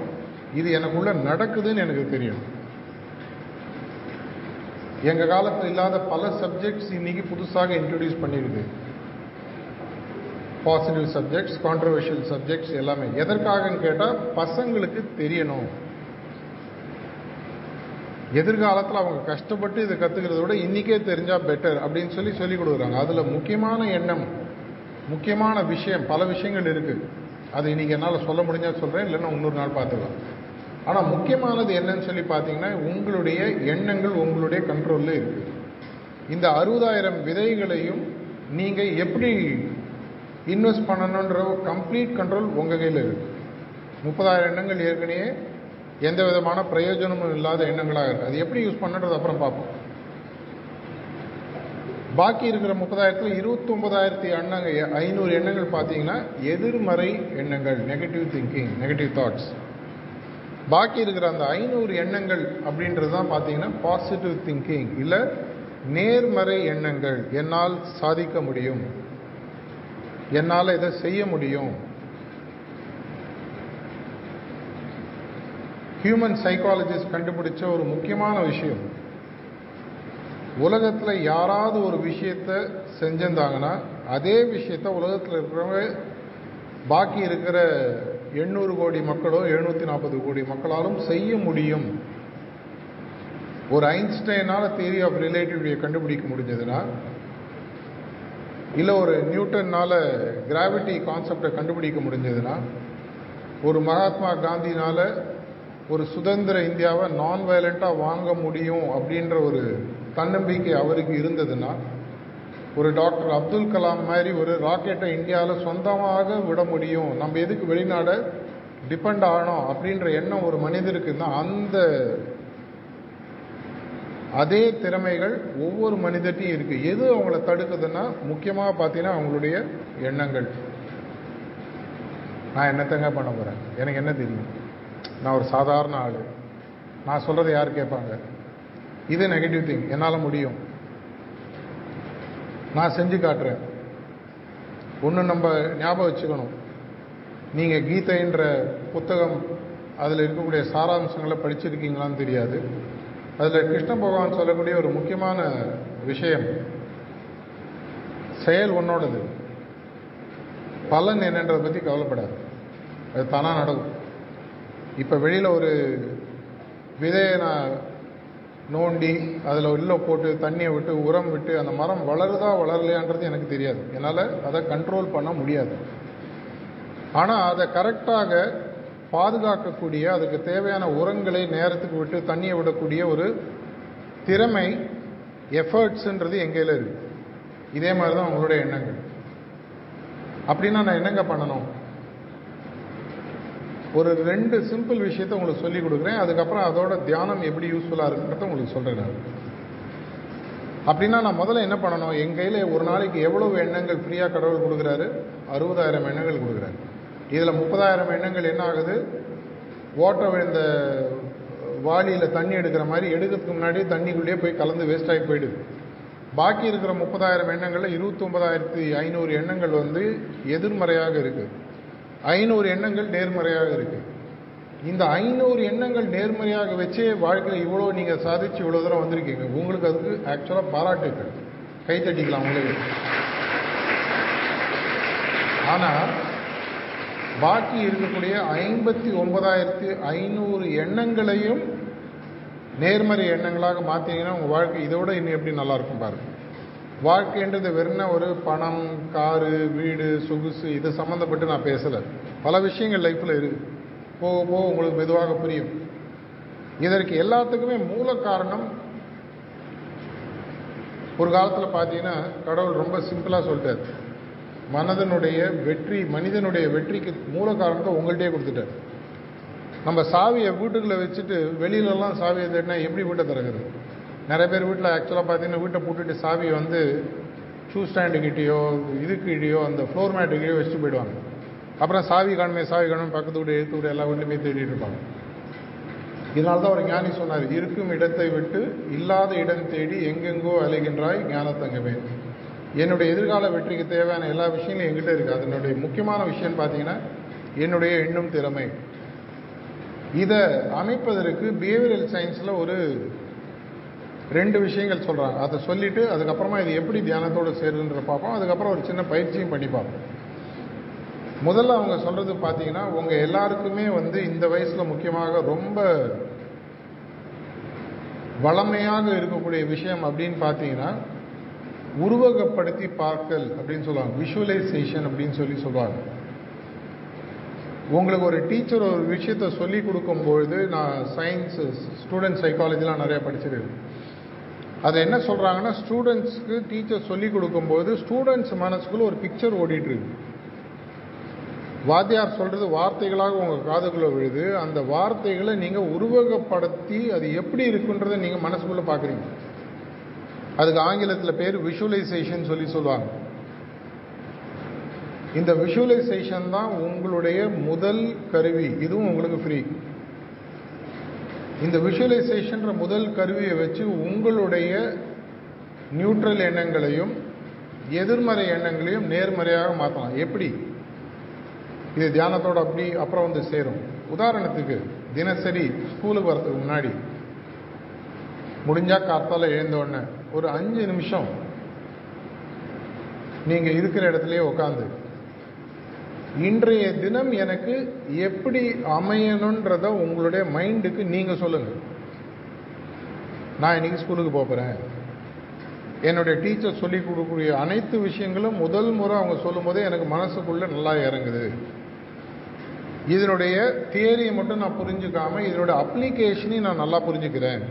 இது எனக்குள்ளே நடக்குதுன்னு எனக்கு தெரியணும். எங்கள் காலத்தில் இல்லாத பல சப்ஜெக்ட்ஸ் இன்றைக்கி புதுசாக இன்ட்ரடியூஸ் பண்ணியிருக்கு பாசிட்டிவ் சப்ஜெக்ட்ஸ் கான்ட்ரவர்ஷியல் சப்ஜெக்ட்ஸ் எல்லாமே. எதற்காகன்னு கேட்டால் பசங்களுக்கு தெரியணும். எதிர்காலத்தில் அவங்க கஷ்டப்பட்டு இதை கற்றுக்கிறத விட இன்றைக்கே தெரிஞ்சால் பெட்டர் அப்படின்னு சொல்லி சொல்லி கொடுக்குறாங்க. அதில் முக்கியமான எண்ணம் முக்கியமான விஷயம் பல விஷயங்கள் இருக்குது அது இன்றைக்கி என்னால் சொல்ல முடிஞ்சால் சொல்கிறேன் இல்லைன்னா இன்னொரு நாள் பார்த்துக்கலாம். ஆனால் முக்கியமானது என்னன்னு சொல்லி பார்த்தீங்கன்னா உங்களுடைய எண்ணங்கள் உங்களுடைய கண்ட்ரோலில் இருக்குது இந்த அறுபதாயிரம் விதைகளையும் நீங்கள் எப்படி இன்வெஸ்ட் பண்ணணுன்ற கம்ப்ளீட் கண்ட்ரோல் உங்கள் கையில் இருக்குது முப்பதாயிரம் எண்ணங்கள் ஏற்கனவே எந்த விதமான பிரயோஜனமும் இல்லாத எண்ணங்களாக இருக்குது அது எப்படி யூஸ் பண்ணுறது அப்புறம் பார்ப்போம். பாக்கி இருக்கிற முப்பதாயிரத்தில் இருபத்தொம்பதாயிரத்தி எண்ணங்கள் ஐநூறு எண்ணங்கள் பார்த்தீங்கன்னா எதிர்மறை எண்ணங்கள் நெகட்டிவ் திங்கிங் நெகட்டிவ் தாட்ஸ் பாக்கி இருக்கிற அந்த ஐநூறு எண்ணங்கள் அப்படின்றது தான் பார்த்தீங்கன்னா பாசிட்டிவ் திங்கிங் இல்லை நேர்மறை எண்ணங்கள் என்னால் சாதிக்க முடியும். என்னால் இதை செய்ய முடியும். ஹியூமன் சைக்காலஜிஸ்ட் கண்டுபிடிச்ச ஒரு முக்கியமான விஷயம். உலகத்தில் யாராவது ஒரு விஷயத்தை செஞ்சிருந்தாங்கன்னா அதே விஷயத்தை உலகத்தில் இருக்கிறவங்க பாக்கி இருக்கிற எண்ணூறு கோடி மக்களோ எழுநூற்றி நாற்பது கோடி மக்களாலும் செய்ய முடியும். ஒரு ஐன்ஸ்டைனால் தியரி ஆஃப் ரிலேட்டிவிட்டியை கண்டுபிடிக்க முடிஞ்சதுன்னா இல்லை ஒரு நியூட்டன்னால் கிராவிட்டி கான்செப்டை கண்டுபிடிக்க முடிஞ்சதுன்னா ஒரு மகாத்மா காந்தினால் ஒரு சுதந்திர இந்தியாவை நான் வயலண்ட்டாக வாங்க முடியும் அப்படின்ற ஒரு தன்னம்பிக்கை அவருக்கு இருந்ததுன்னா ஒரு டாக்டர் அப்துல் கலாம் மாதிரி ஒரு ராக்கெட்டை இந்தியாவில் சொந்தமாக விட முடியும். நம்ம எதுக்கு வெளிநாடை டிபெண்ட் ஆகணும் அப்படின்ற எண்ணம் ஒரு மனிதருக்கு தான் அந்த அதே திறமைகள் ஒவ்வொரு மனிதர்கிட்டையும் இருக்கு. எது அவங்கள தடுக்குதுன்னா முக்கியமாக பார்த்தீங்கன்னா அவங்களுடைய எண்ணங்கள். நான் என்னத்தங்க பண்ண போகிறேன் எனக்கு என்ன தெரியும்? நான் ஒரு சாதாரண ஆள். நான் சொல்கிறத யார் கேட்பாங்க? இது நெகட்டிவ் திங் என்னால் முடியும். நான் செஞ்சு காட்டுறேன். ஒன்று நம்ம ஞாபகம் வச்சுக்கணும். நீங்கள் கீதைன்ற புத்தகம் அதில் இருக்கக்கூடிய சாராம்சங்களை படிச்சிருக்கீங்களான்னு தெரியாது. அதில் கிருஷ்ண பகவான் சொல்லக்கூடிய ஒரு முக்கியமான விஷயம். செயல் உன்னோடது. பலன் என்னன்றதை பற்றி கவலைப்படாது. அது தானாக நடக்கும். இப்போ வெளியில் ஒரு விதையை நான் நோண்டி அதில் உள்ள போட்டு தண்ணியை விட்டு உரம் விட்டு அந்த மரம் வளருதா வளரலையான்றது எனக்கு தெரியாது. என்னால் அதை கண்ட்ரோல் பண்ண முடியாது. ஆனால் அதை கரெக்டாக பாதுகாக்கக்கூடிய அதுக்கு தேவையான உரங்களை நேரத்துக்கு விட்டு தண்ணியை விடக்கூடிய ஒரு திறமை எஃபர்ட்ஸுன்றது எங்கையில் இருக்கு. இதே மாதிரி தான் உங்களுடைய எண்ணங்கள். அப்படின்னா நான் என்னங்க பண்ணணும்? ஒரு ரெண்டு சிம்பிள் விஷயத்தை உங்களுக்கு சொல்லி கொடுக்குறேன். அதுக்கப்புறம் அதோட தியானம் எப்படி யூஸ்ஃபுல்லாக இருக்குன்றத உங்களுக்கு சொல்கிறேன் நான். அப்படின்னா நான் முதல்ல என்ன பண்ணணும்? என் கையில் ஒரு நாளைக்கு எவ்வளவு எண்ணங்கள் ஃப்ரீயாக கடவுள் கொடுக்குறாரு? அறுபதாயிரம் எண்ணங்கள் கொடுக்குறாரு. இதில் முப்பதாயிரம் எண்ணங்கள் என்ன ஆகுது? ஓட்ட விழுந்த வாளியில் தண்ணி எடுக்கிற மாதிரி எடுக்கிறதுக்கு முன்னாடி தண்ணிக்குள்ளேயே போய் கலந்து வேஸ்ட் ஆகி போயிடுது. பாக்கி இருக்கிற முப்பதாயிரம் எண்ணங்களில் இருபத்தொம்பதாயிரத்தி ஐநூறு எண்ணங்கள் வந்து எதிர்மறையாக இருக்குது ஐநூறு எண்ணங்கள் நேர்மறையாக இருக்குது இந்த ஐநூறு எண்ணங்கள் நேர்மறையாக வச்சே வாழ்க்கையில் இவ்வளோ நீங்கள் சாதிச்சு இவ்வளோ தூரம் வந்திருக்கீங்க. உங்களுக்கு அதுக்கு ஆக்சுவலாக பாராட்டுக்கள் கை தட்டிக்கலாம் உங்களுக்கு ஆனால் பாக்கி இருக்கக்கூடிய ஐம்பத்தி ஒன்பதாயிரத்தி ஐநூறு எண்ணங்களையும் நேர்மறை எண்ணங்களாக மாற்றிங்கன்னா உங்கள் வாழ்க்கை இதை விட இன்னும் எப்படி நல்லா இருக்கும் பாருங்க வாழ்க்கைன்றது வெறும் ஒரு பணம் காரு வீடு சொகுசு இது சம்மந்தப்பட்டு நான் பேசலை. பல விஷயங்கள் லைஃப்பில் இருக்குது போக போக உங்களுக்கு மெதுவாக புரியும். இதற்கு எல்லாத்துக்குமே மூல காரணம் ஒரு காலத்தில் பார்த்தீங்கன்னா கடவுள் ரொம்ப சிம்பிளாக சொல்லிட்டார். மனதனுடைய வெற்றி மனிதனுடைய வெற்றிக்கு மூல காரணத்தை உங்கள்கிட்டயே கொடுத்துட்டார். நம்ம சாவியை வீட்டுக்குள்ளே வச்சுட்டு வெளியிலலாம் சாவியை தேடினா எப்படி வீட்டை திறக்குது நிறைய பேர் வீட்டில் ஆக்சுவலாக பார்த்தீங்கன்னா வீட்டை போட்டுட்டு சாவியை வந்து ஷூ ஸ்டாண்டுக்கிட்டேயோ இதுக்கிட்டேயோ அந்த ஃப்ளோர் மேட்டுக்கிட்டேயோ வச்சுட்டு போயிடுவாங்க. அப்புறம் சாவி காணுமே சாவி காணுமே பக்கத்து வீடு எழுத்து வீடு எல்லா வீட்லையுமே தேடிட்டு இருப்பாங்க. இதனால தான் ஒரு ஞானி சொன்னார் இருக்கும் இடத்தை விட்டு இல்லாத இடம் தேடி எங்கெங்கோ அலைகின்றாய் ஞானத்தங்கமே. என்னுடைய எதிர்கால வெற்றிக்கு தேவையான எல்லா விஷயங்களும் எங்கிட்ட இருக்குது அதனுடைய முக்கியமான விஷயம் பார்த்தீங்கன்னா என்னுடைய எண்ணும் திறமை. இதை அமைப்பதற்கு பிஹேவியரல் சயின்ஸில் ஒரு ரெண்டு விஷயங்கள் சொல்கிறாங்க அதை சொல்லிவிட்டு அதுக்கப்புறமா இது எப்படி தியானத்தோடு சேருதுன்ற பார்ப்போம். அதுக்கப்புறம் ஒரு சின்ன பயிற்சியும் பண்ணி பார்ப்போம். முதல்ல அவங்க சொல்கிறது பார்த்தீங்கன்னா உங்கள் எல்லாருக்குமே வந்து இந்த வயசில் முக்கியமாக ரொம்ப வளமையாக இருக்கக்கூடிய விஷயம் அப்படின்னு பார்த்தீங்கன்னா உருவகப்படுத்தி பார்க்கல் அப்படின்னு சொல்லுவாங்க. விஷுவலைசேஷன் அப்படின்னு சொல்லி சொல்லுவாங்க. உங்களுக்கு ஒரு டீச்சர் ஒரு விஷயத்த சொல்லி கொடுக்கும்பொழுது நான் சயின்ஸ் ஸ்டூடெண்ட் சைக்காலஜிலாம் நிறையா படிச்சிருக்கேன். அது என்ன சொல்கிறாங்கன்னா ஸ்டூடெண்ட்ஸ்க்கு டீச்சர் சொல்லி கொடுக்கும்போது ஸ்டூடெண்ட்ஸ் மனசுக்குள்ள ஒரு பிக்சர் ஓடிட்டுருக்கு வாத்தியார் சொல்கிறது வார்த்தைகளாக உங்கள் காதுக்குள்ளே விழுது. அந்த வார்த்தைகளை நீங்கள் உருவகப்படுத்தி அது எப்படி இருக்குன்றதை நீங்கள் மனசுக்குள்ளே பார்க்குறீங்க அதுக்கு ஆங்கிலத்தில் பேர் விஷுவலைசேஷன் சொல்லி சொல்லுவாங்க. இந்த விஷுவலைசேஷன் தான் உங்களுடைய முதல் கருவி. இதுவும் உங்களுக்கு ஃப்ரீ இந்த விஷுவலைசேஷன்ற முதல் கருவியை வச்சு உங்களுடைய நியூட்ரல் எண்ணங்களையும் எதிர்மறை எண்ணங்களையும் நேர்மறையாக மாற்றலாம் எப்படி? இது தியானத்தோட அப்படி அப்புறம் வந்து சேரும். உதாரணத்துக்கு தினசரி ஸ்கூலுக்கு வரதுக்கு முன்னாடி முடிஞ்சால் காத்தால் எழுந்தோடனே ஒரு அஞ்சு நிமிஷம். நீங்கள் இருக்கிற இடத்துலயே உட்காந்து இன்றைய தினம் எனக்கு எப்படி அமையணுன்றத உங்களுடைய மைண்டுக்கு நீங்கள் சொல்லுங்க. நான் இன்னைக்கு ஸ்கூலுக்கு போகிறேன் என்னுடைய டீச்சர் சொல்லி கொடுக்கக்கூடிய அனைத்து விஷயங்களும் முதல் முறை அவங்க சொல்லும் போதே எனக்கு மனசுக்குள்ளே நல்லா இறங்குது. இதனுடைய தியரியை மட்டும் நான் புரிஞ்சுக்காம இதனுடைய அப்ளிகேஷனையும் நான் நல்லா புரிஞ்சுக்கிறேன்.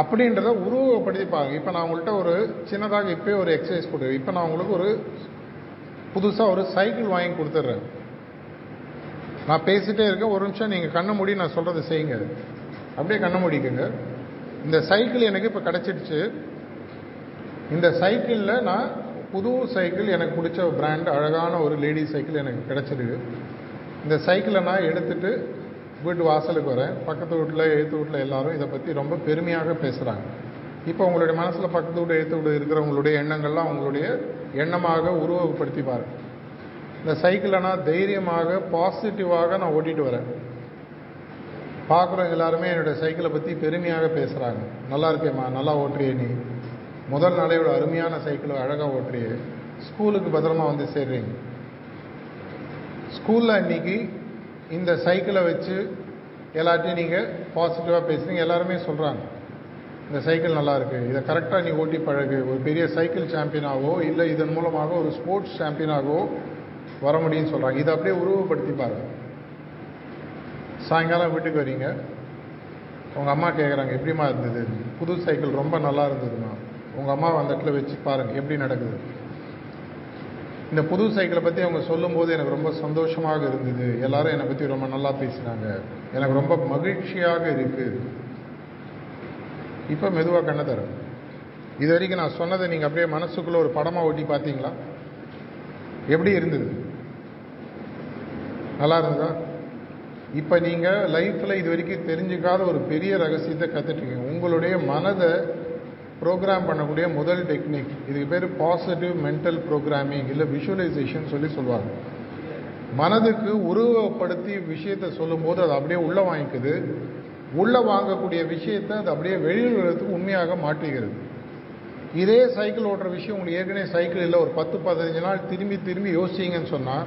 அப்படின்றத உருவப்படுத்திப்பாங்க இப்போ நான் உங்கள்கிட்ட ஒரு சின்னதாக இப்போயே ஒரு எக்ஸசைஸ் கொடுக்குறேன். இப்போ நான் உங்களுக்கு ஒரு புதுசாக ஒரு சைக்கிள் வாங்கி கொடுத்துட்றேன். நான் பேசிகிட்டே இருக்கேன். ஒரு நிமிஷம் நீங்கள் கண்ணை மூடி நான் சொல்கிறத செய்யுங்க. அப்படியே கண்ணை மூடிக்குங்க. இந்த சைக்கிள் எனக்கு இப்போ கிடச்சிடுச்சு. இந்த சைக்கிளில் நான் புது சைக்கிள் எனக்கு பிடிச்ச பிராண்ட் அழகான ஒரு லேடி சைக்கிள் எனக்கு கிடச்சிருக்கு. இந்த சைக்கிளை நான் எடுத்துட்டு வீட்டு வாசலுக்கு வரேன். பக்கத்து வீட்டில் எழுத்து வீட்டில் எல்லாரும் இதை பற்றி ரொம்ப பெருமையாக பேசுகிறாங்க இப்போ உங்களுடைய மனசில் பக்கத்து வீடு எழுத்து வீடு இருக்கிறவங்களுடைய எண்ணங்கள்லாம் உங்களுடைய எண்ணமாக உருவகப்படுத்தி பாருங்கள் இந்த சைக்கிளை தைரியமாக பாசிட்டிவாக நான் ஓட்டிட்டு வரேன். பார்க்குறவங்க எல்லாருமே என்னுடைய சைக்கிளை பற்றி பெருமையாக பேசுகிறாங்க நல்லா இருக்கேம்மா நல்லா ஓட்டுறியே நீ. முதல் நாளையோட அருமையான சைக்கிளை அழகாக ஓட்டுறியே. ஸ்கூலுக்கு பத்திரமா வந்து சேர்றீங்க. ஸ்கூலில் இன்னைக்கு இந்த சைக்கிளை வச்சு எல்லாத்தையும் நீங்கள் பாசிட்டிவாக பேசுகிறீங்க எல்லாருமே சொல்கிறாங்க இந்த சைக்கிள் நல்லாயிருக்கு இதை கரெக்டாக நீ ஓட்டி பழகு. ஒரு பெரிய சைக்கிள் சாம்பியனாகவோ இல்லை இதன் மூலமாக ஒரு ஸ்போர்ட்ஸ் சாம்பியனாகவோ வர முடியும்னு சொல்கிறாங்க இதை அப்படியே உருவப்படுத்தி பாருங்கள் சாயங்காலம் வீட்டுக்கு வரீங்க. உங்கள் அம்மா கேட்குறாங்க எப்படிமா இருந்தது? புது சைக்கிள் ரொம்ப நல்லா இருந்ததுமா உங்கள் அம்மாவை அந்த இடத்துல வச்சு பாருங்கள் எப்படி நடக்குது? இந்த புது சைக்கிளை பற்றி அவங்க சொல்லும்போது எனக்கு ரொம்ப சந்தோஷமாக இருந்தது. எல்லாரும் என்னை பற்றி ரொம்ப நல்லா பேசினாங்க. எனக்கு ரொம்ப மகிழ்ச்சியாக இருக்குது இப்போ மெதுவாக கண்ணை தர இது வரைக்கும் நான் சொன்னதை நீங்கள் அப்படியே மனசுக்குள்ளே ஒரு படமாக ஒட்டி பார்த்தீங்களா? எப்படி இருந்தது? நல்லா இருந்ததா? இப்போ நீங்கள் லைஃப்பில் இது வரைக்கும் தெரிஞ்சுக்காத ஒரு பெரிய ரகசியத்தை கற்றுட்ருக்கீங்க உங்களுடைய மனதை ப்ரோக்ராம் பண்ணக்கூடிய முதல் டெக்னிக் இதுக்கு பேர் பாசிட்டிவ் மென்டல் ப்ரோக்ராமிங் இல்லை விஷுவலைசேஷன் சொல்லி சொல்லுவாங்க மனதுக்கு உருவப்படுத்தி விஷயத்தை சொல்லும்போது அது அப்படியே உள்ளே வாங்கிக்குது. உள்ளே வாங்கக்கூடிய விஷயத்தை அது அப்படியே வெளியில் வர்றதுக்கு உண்மையாக மாற்றுகிறது. இதே சைக்கிள் ஓட்டுற விஷயம் உங்களுக்கு ஏற்கனவே சைக்கிள் இல்லை ஒரு பத்து பதினஞ்சு நாள் திரும்பி திரும்பி யோசிச்சிங்கன்னு சொன்னால்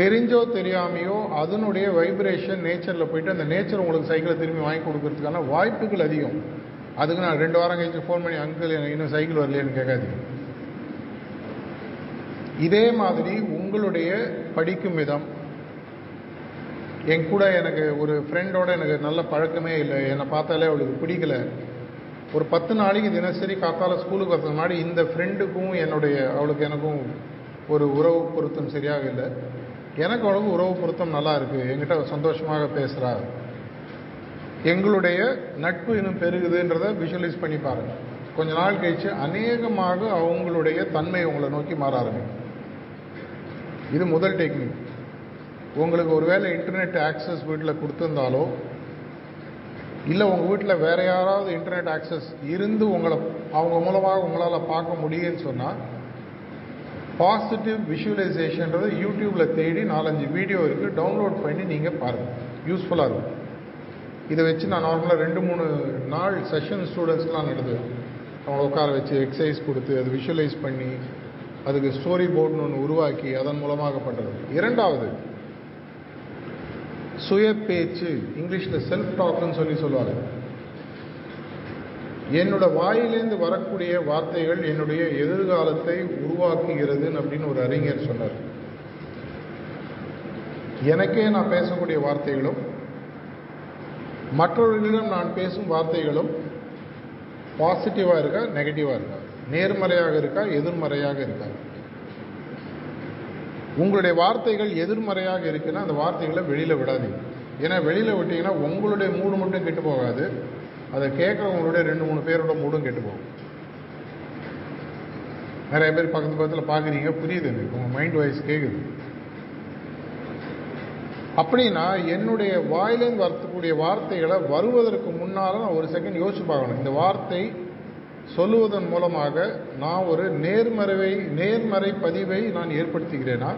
தெரிஞ்சோ தெரியாமையோ அதனுடைய வைப்ரேஷன் நேச்சரில் போயிட்டு அந்த நேச்சர் உங்களுக்கு சைக்கிளை திரும்பி வாங்கி கொடுக்கறதுக்கான வாய்ப்புகள் அதிகம். அதுக்கு நான் ரெண்டு வாரம் கழிச்சு ஃபோன் பண்ணி அங்கிள் எனக்கு இன்னும் சைக்கிள் வரலையேன்னு கேட்காதீங்க. இதே மாதிரி உங்களுடைய படிக்கும் விதம். என் கூட எனக்கு ஒரு ஃப்ரெண்டோட எனக்கு நல்ல பழக்கமே இல்லை. என்னை பார்த்தாலே அவளுக்கு பிடிக்கல. ஒரு பத்து நாளைக்கு தினசரி காத்தால ஸ்கூலுக்கு வரதுக்கு முன்னாடி இந்த ஃப்ரெண்டுக்கும் என்னுடைய அவளுக்கு எனக்கும் ஒரு உறவு பொருத்தம் சரியாக இல்லை. எனக்கு அவளுக்கு உறவு பொருத்தம் நல்லா இருக்கு. என்கிட்ட சந்தோஷமாக பேசுகிறா எங்களுடைய நட்பு இன்னும் பெருகுதுன்றதை விஷுவலைஸ் பண்ணி பாருங்கள் கொஞ்ச நாள் கழிச்சு அநேகமாக அவங்களுடைய தன்மை உங்களை நோக்கி மாற ஆரம்பிக்கும். இது முதல் டெக்னிக் உங்களுக்கு ஒருவேளை இன்டர்நெட் ஆக்சஸ் வீட்டில் கொடுத்துருந்தாலோ இல்லை உங்கள் வீட்டில் வேற யாராவது இன்டர்நெட் ஆக்சஸ் இருந்து உங்களை அவங்க மூலமாக உங்களால் பார்க்க முடியும்னு சொன்னால் பாசிட்டிவ் விஷுவலைசேஷன்றது யூடியூப்பில் தேடி நாலஞ்சு வீடியோ இருக்குது டவுன்லோட் பண்ணி நீங்கள் பாருங்கள் யூஸ்ஃபுல்லாக இருக்கும். இதை வச்சு நான் நார்மலாக ரெண்டு மூணு நாள் செஷன் ஸ்டூடெண்ட்ஸ்லாம் நடந்தது அவங்கள உட்கார வச்சு எக்ஸசைஸ் கொடுத்து அது விஷுவலைஸ் பண்ணி அதுக்கு ஸ்டோரி போர்டுன்னு ஒன்று உருவாக்கி அதன் மூலமாக பண்ணுறது இரண்டாவது சுய பேச்சு இங்கிலீஷில் செல்ஃப் டாக்னு சொல்லி சொல்லுவாங்க. என்னோட வாயிலேருந்து வரக்கூடிய வார்த்தைகள் என்னுடைய எதிர்காலத்தை உருவாக்குகிறதுன்னு அப்படின்னு ஒரு அறிஞர் சொன்னார். எனக்கே நான் பேசக்கூடிய வார்த்தைகளும் மற்றவர்களிடம் நான் பேசும் வார்த்தைகளும் பாசிட்டிவாக இருக்கா நெகட்டிவாக இருக்கா? நேர்மறையாக இருக்கா எதிர்மறையாக இருக்கா? உங்களுடைய வார்த்தைகள் எதிர்மறையாக இருக்குன்னா அந்த வார்த்தைகளை வெளியில் விடாதீங்க. ஏன்னா வெளியில் விட்டிங்கன்னா உங்களுடைய மூடு மட்டும் கெட்டு போகாது. அதை கேட்குறவங்களுடைய ரெண்டு மூணு பேரோட மூடும் கெட்டு போகும். நிறைய பேர் பக்கத்து பக்கத்தில் பார்க்குறீங்க புரியுது எனக்கு. உங்கள் மைண்ட் வாய்ஸ் கேட்குது அப்படின்னா என்னுடைய வாயிலேருந்து வரக்கூடிய வார்த்தைகளை வருவதற்கு முன்னால் நான் ஒரு செகண்ட் யோசிச்சு பார்க்கணும். இந்த வார்த்தை சொல்லுவதன் மூலமாக நான் ஒரு நேர்மறைவை நேர்மறை பதிவை நான் ஏற்படுத்துகிறேனா?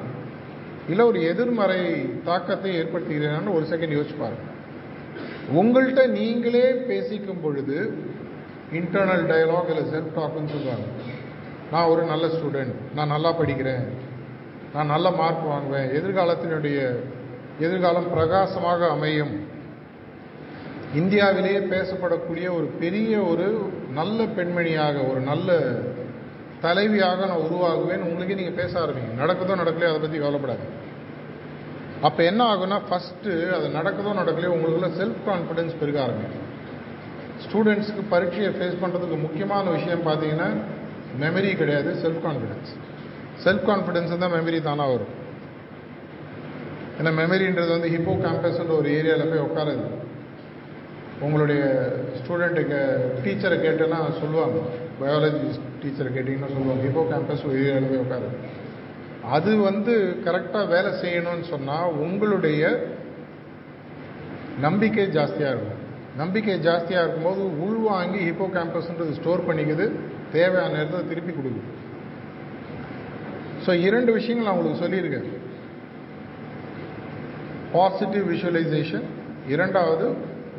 இல்லை ஒரு எதிர்மறை தாக்கத்தை ஏற்படுத்துகிறேன்னு ஒரு செகண்ட் யோசிச்சு பாருங்கள் உங்கள்கிட்ட நீங்களே பேசிக்கும் பொழுது இன்டர்னல் டயலாக் இல்லை செல்ஃப் டாக்னு சொல்லுவாங்க. நான் ஒரு நல்ல ஸ்டூடெண்ட் நான் நல்லா படிக்கிறேன் நான் நல்ல மார்க் வாங்குவேன் எதிர்காலத்தினுடைய எதிர்காலம் பிரகாசமாக அமையும். இந்தியாவிலேயே பேசப்படக்கூடிய ஒரு பெரிய ஒரு நல்ல பெண்மணியாக ஒரு நல்ல தலைவியாக நான் உருவாகுவேன். உங்களுக்கே நீங்கள் பேச ஆரம்பிங்க. நடக்குதோ நடக்கலையோ அதை பற்றி கவலைப்படாது அப்போ என்ன ஆகும்னா ஃபஸ்ட்டு அது நடக்குதோ நடக்கலையோ உங்களுக்குள்ள செல்ஃப் கான்ஃபிடென்ஸ் பெருக ஆரம்பிக்கும். ஸ்டூடெண்ட்ஸ்க்கு பரீட்சையை ஃபேஸ் பண்ணுறதுக்கு முக்கியமான விஷயம் பார்த்தீங்கன்னா மெமரி கிடையாது செல்ஃப் கான்ஃபிடென்ஸ் செல்ஃப் கான்ஃபிடென்ஸ் தான் மெமரி தானாக வரும். ஏன்னா மெமரின்றது வந்து ஹிப்போ கேம்பஸ்ன்ற ஒரு ஏரியாவில் போய் உட்காருது. உங்களுடைய ஸ்டூடெண்ட்டுக்கு டீச்சரை கேட்டேன்னா சொல்லுவாங்க. பயாலஜி டீச்சரை கேட்டிங்கன்னா சொல்லுவாங்க. ஹிப்போ கேம்பஸ் ஒரு ஏரியாவில் போய் உட்காரு. அது வந்து கரெக்டாக வேலை செய்யணும்னு சொன்னால் உங்களுடைய நம்பிக்கை ஜாஸ்தியாக இருக்கும். நம்பிக்கை ஜாஸ்தியாக இருக்கும்போது உள்வாங்கி ஹிப்போ கேம்பஸ்ன்றது ஸ்டோர் பண்ணிக்குது. தேவையான நேரத்தை திருப்பி கொடுக்குது. ஸோ இரண்டு விஷயங்கள் நான் உங்களுக்கு சொல்லியிருக்கேன். பாசிட்டிவ் விஷுவலைசேஷன் இரண்டாவது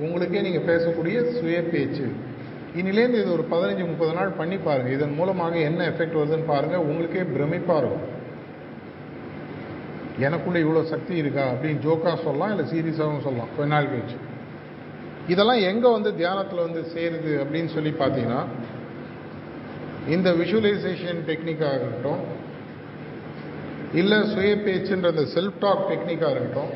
உங்களுக்கே நீங்கள் பேசக்கூடிய சுய பேச்சு. இனிலேருந்து இது ஒரு பதினஞ்சு முப்பது நாள் பண்ணி பாருங்கள் இதன் மூலமாக என்ன எஃபெக்ட் வருதுன்னு பாருங்கள் உங்களுக்கே பிரமிப்பாக இருக்கும். எனக்குள்ளே இவ்வளோ சக்தி இருக்கா? அப்படின்னு ஜோக்காக சொல்லலாம் இல்லை சீரியஸாகவும் சொல்லலாம். கொஞ்ச நாள் கழிச்சு. இதெல்லாம் எங்கே வந்து தியானத்தில் வந்து சேருது அப்படின்னு சொல்லி பார்த்தீங்கன்னா இந்த விஷுவலைசேஷன் டெக்னிக்காக இருக்கட்டும் இல்லை சுய பேச்சுன்ற அந்த செல்ஃப் டாக் டெக்னிக்காக இருக்கட்டும்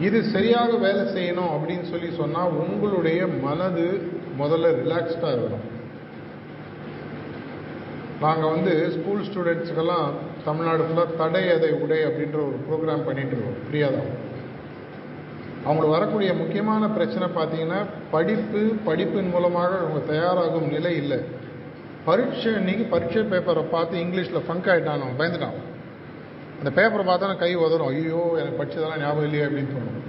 இது சரியாக வேலை செய்யணும் அப்படின்னு சொல்லி சொன்னால் உங்களுடைய மனது முதல்ல ரிலாக்ஸ்டாக இருக்கணும். நாங்கள் வந்து ஸ்கூல் ஸ்டூடெண்ட்ஸுக்கெல்லாம் தமிழ்நாடு ஃபுல்லாக தடை அதை உடை அப்படின்ற ஒரு ப்ரோக்ராம் பண்ணிகிட்டு இருக்கோம். ஃப்ரீயாக தான் அவங்களுக்கு வரக்கூடிய முக்கியமான பிரச்சனை பார்த்தீங்கன்னா படிப்பு படிப்பின் மூலமாக அவங்க தயாராகும் நிலை இல்லை. பரீட்சை இன்னைக்கு பரீட்சை பேப்பரை பார்த்து இங்கிலீஷில் ஃபங்க் ஆகிட்டான் அவன் பயந்துட்டான். அந்த பேப்பரை பார்த்தா கை உதறும் ஐயோ எனக்கு படிச்சதெல்லாம் ஞாபகம் இல்லையே அப்படின்னு தோணும்.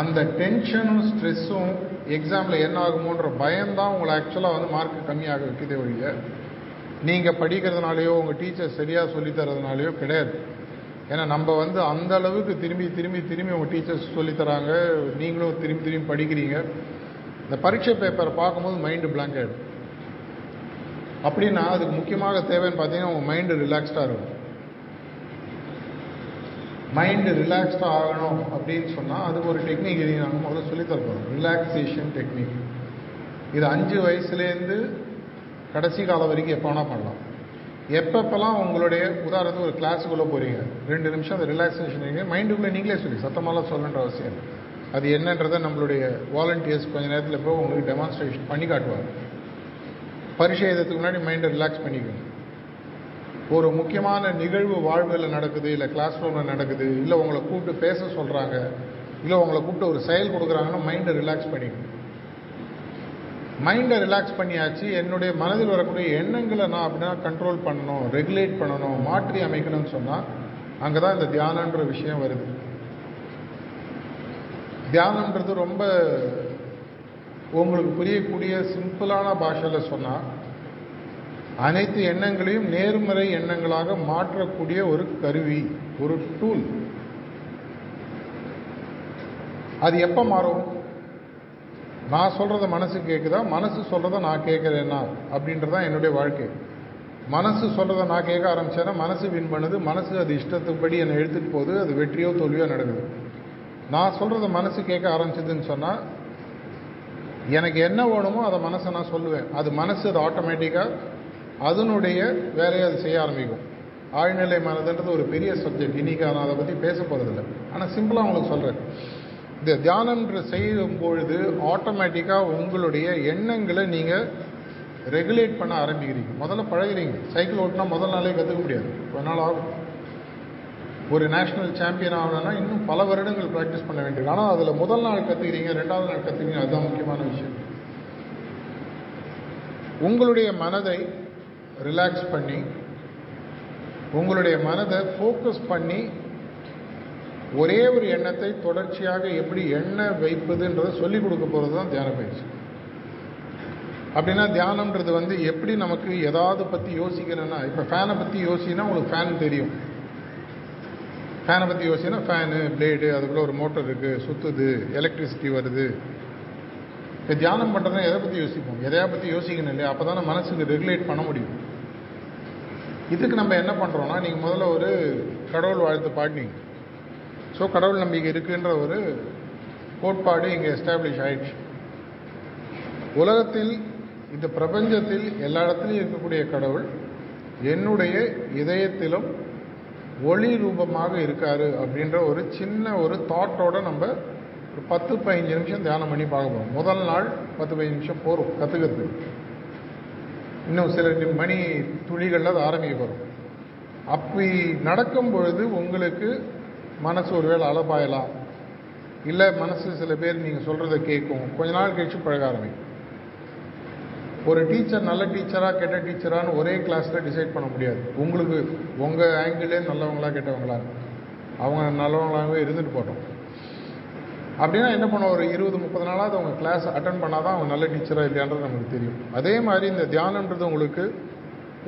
அந்த டென்ஷனும் ஸ்ட்ரெஸ்ஸும் எக்ஸாமில் என்ன ஆகுமோன்ற பயம்தான் உங்களை ஆக்சுவலாக வந்து மார்க் கம்மியாக வைக்கிறதே ஒழிய நீங்கள் படிக்கிறதுனாலையோ உங்கள் டீச்சர் சரியாக சொல்லித்தரதுனாலையோ கிடையாது. ஏன்னா நம்ம வந்து அந்த அளவுக்கு திரும்பி திரும்பி திரும்பி உங்கள் டீச்சர்ஸ் சொல்லித்தராங்க நீங்களும் திரும்பி திரும்பி படிக்கிறீங்க. இந்த பரீட்சை பேப்பரை பார்க்கும்போது மைண்டு பிளாங்க் ஆகிடும் அப்படின்னா அதுக்கு முக்கியமாக தேவைன்னு பார்த்தீங்கன்னா உங்கள் மைண்டு ரிலாக்ஸ்டாக இருக்கும். மைண்டு ரிலாக்ஸ்டாக ஆகணும் அப்படின்னு சொன்னால் அதுக்கு ஒரு டெக்னிக் இது நாங்கள் முதல்ல சொல்லித்தரப்போம் ரிலாக்ஸேஷன் டெக்னிக் இது அஞ்சு வயசுலேருந்து கடைசி காலம் வரைக்கும் எப்போ வேணால் பண்ணலாம். எப்பப்பெல்லாம் உங்களுடைய உதாரணத்துக்கு ஒரு கிளாஸுக்குள்ளே போகிறீங்க ரெண்டு நிமிஷம் அந்த ரிலாக்ஸேஷன் நீங்கள் மைண்டுக்குள்ளே நீங்களே சொல்லி சத்தமாலாம் சொல்லணுன்ற அவசியம் அது என்னன்றதை நம்மளுடைய வாலண்டியர்ஸ் கொஞ்ச நேரத்தில் போய் உங்களுக்கு டெமான்ஸ்ட்ரேஷன் பண்ணி காட்டுவாங்க. பரிசு எழுதுறதுக்கு முன்னாடி மைண்டை ரிலாக்ஸ் பண்ணிக்கணும். ஒரு முக்கியமான நிகழ்வு வாழ்வில் நடக்குது இல்லை கிளாஸ் ரூமில் நடக்குது இல்லை உங்களை கூப்பிட்டு பேச சொல்கிறாங்க இல்லை உங்களை கூப்பிட்டு ஒரு செயல் கொடுக்குறாங்கன்னா மைண்டை ரிலாக்ஸ் பண்ணிக்கணும் மைண்டை ரிலாக்ஸ் பண்ணியாச்சு என்னுடைய மனதில் வரக்கூடிய எண்ணங்களை நான் அப்படின்னா கண்ட்ரோல் பண்ணணும் ரெகுலேட் பண்ணணும் மாற்றி அமைக்கணும்னு சொன்னால் அங்கே தான் இந்த தியானன்ற விஷயம் வருது. தியானன்றது ரொம்ப உங்களுக்கு புரியக்கூடிய சிம்பிளான பாஷையில் சொன்னால் அனைத்து எண்ணங்களையும் நேர்மறை எண்ணங்களாக மாற்றக்கூடிய ஒரு கருவி ஒரு டூல் அது எப்போ மாறும்? நான் சொல்கிறத மனசு கேட்குதா மனசு சொல்கிறத நான் கேட்குறேன்னா அப்படின்றதான் என்னுடைய வாழ்க்கை. மனசு சொல்கிறத நான் கேட்க ஆரம்பித்தேன்னா மனசு வின் பண்ணுது. மனசு அது இஷ்டத்துப்படி என்னை எழுத்துட்டு போகுது. அது வெற்றியோ தோல்வியோ நடக்குது. நான் சொல்கிறத மனசு கேட்க ஆரம்பிச்சதுன்னு சொன்னால் எனக்கு என்ன வேணுமோ அதை மனசை நான் சொல்லுவேன். அது மனசு அது ஆட்டோமேட்டிக்காக அதனுடைய வேலையை அது செய்ய ஆரம்பிக்கும். ஆழ்நிலை மனதுன்றது ஒரு பெரிய சப்ஜெக்ட் இன்றைக்கி நான் அதை பற்றி பேச போகிறதில்ல ஆனால் சிம்பிளாக உங்களுக்கு சொல்கிறேன் இந்த தியானம்ன்ற செய்யும் பொழுது ஆட்டோமேட்டிக்காக உங்களுடைய எண்ணங்களை நீங்கள் ரெகுலேட் பண்ண ஆரம்பிக்கிறீங்க. முதல்ல பழகிறீங்க. சைக்கிள் ஓட்டினா முதல் நாளே கற்றுக்க முடியாது. கொஞ்ச நாள் ஆகும். ஒரு நேஷ்னல் சாம்பியன் ஆகணும்னா இன்னும் பல வருடங்கள் ப்ராக்டிஸ் பண்ண வேண்டியது. ஆனால் அதில் முதல் நாள் கற்றுக்கிறீங்க ரெண்டாவது நாள் கற்றுக்கிறீங்க அதுதான் முக்கியமான விஷயம். உங்களுடைய மனதை ரிலாக்ஸ் பண்ணி உங்களுடைய மனதை ஃபோக்கஸ் பண்ணி ஒரே ஒரு எண்ணத்தை தொடர்ச்சியாக எப்படி எண்ண வைப்பதுன்றதை சொல்லிக் கொடுக்க போகிறது தான் தியான பயிற்சி. அப்படின்னா தியானம்ன்றது வந்து எப்படி நமக்கு எதாவது பற்றி யோசிக்கணும்னா இப்போ ஃபேனை பற்றி யோசினா உங்களுக்கு ஃபேன் தெரியும். ஃபேனை பற்றி யோசினா ஃபேனு பிளேடு அதுக்குள்ளே ஒரு மோட்டர் இருக்குது சுற்றுது எலக்ட்ரிசிட்டி வருது. இப்போ தியானம் பண்ணுறதுனா எதை பற்றி யோசிப்போம்? எதையா பற்றி யோசிக்கணும் இல்லையா? அப்போ தானே மனசுக்கு ரெகுலேட் பண்ண முடியும். இதுக்கு நம்ம என்ன பண்ணுறோம்னா நீங்கள் முதல்ல ஒரு கடவுள் வாழ்த்து பாடினீங்க ஸோ கடவுள் நம்பிக்கை இருக்குன்ற ஒரு கோட்பாடு இங்கே எஸ்டாப்ளிஷ் ஆயிடுச்சு. உலகத்தில் இந்த பிரபஞ்சத்தில் எல்லா இடத்துலையும் இருக்கக்கூடிய கடவுள் என்னுடைய இதயத்திலும் ஒளி ரூபமாக இருக்காரு அப்படின்ற ஒரு சின்ன ஒரு தாட்டோட நம்ம ஒரு பத்து பதினஞ்சு நிமிஷம் தியானம் பண்ணி பார்க்க போகிறோம் முதல் நாள் பத்து பதினஞ்சு நிமிஷம் போகிறோம் கற்றுக்கிறதுக்கு இன்னும் சில மணி துளிகளில் அது ஆரம்பிக்க போகிறோம் அப்படி நடக்கும் பொழுது உங்களுக்கு மனசு ஒருவேளை அளப்பாயலாம் இல்லை மனசு சில பேர் நீங்கள் சொல்கிறத கேட்கும். கொஞ்ச நாள் கழிச்சு பழக ஆரம்பிக்கும். ஒரு டீச்சர் நல்ல டீச்சராக கெட்ட டீச்சரான்னு ஒரே கிளாஸில் டிசைட் பண்ண முடியாது. உங்களுக்கு உங்கள் ஆங்கிளே நல்லவங்களா கெட்டவங்களா? அவங்க நல்லவங்களாகவே இருந்துட்டு போட்டோம் அப்படின்னா என்ன பண்ணுவோம்? ஒரு இருபது முப்பது நாளாவது அவங்க கிளாஸ் அட்டன் பண்ணால் தான் அவங்க நல்ல டீச்சராக இல்லையான்றது நமக்கு தெரியும். அதே மாதிரி இந்த தியானன்றது உங்களுக்கு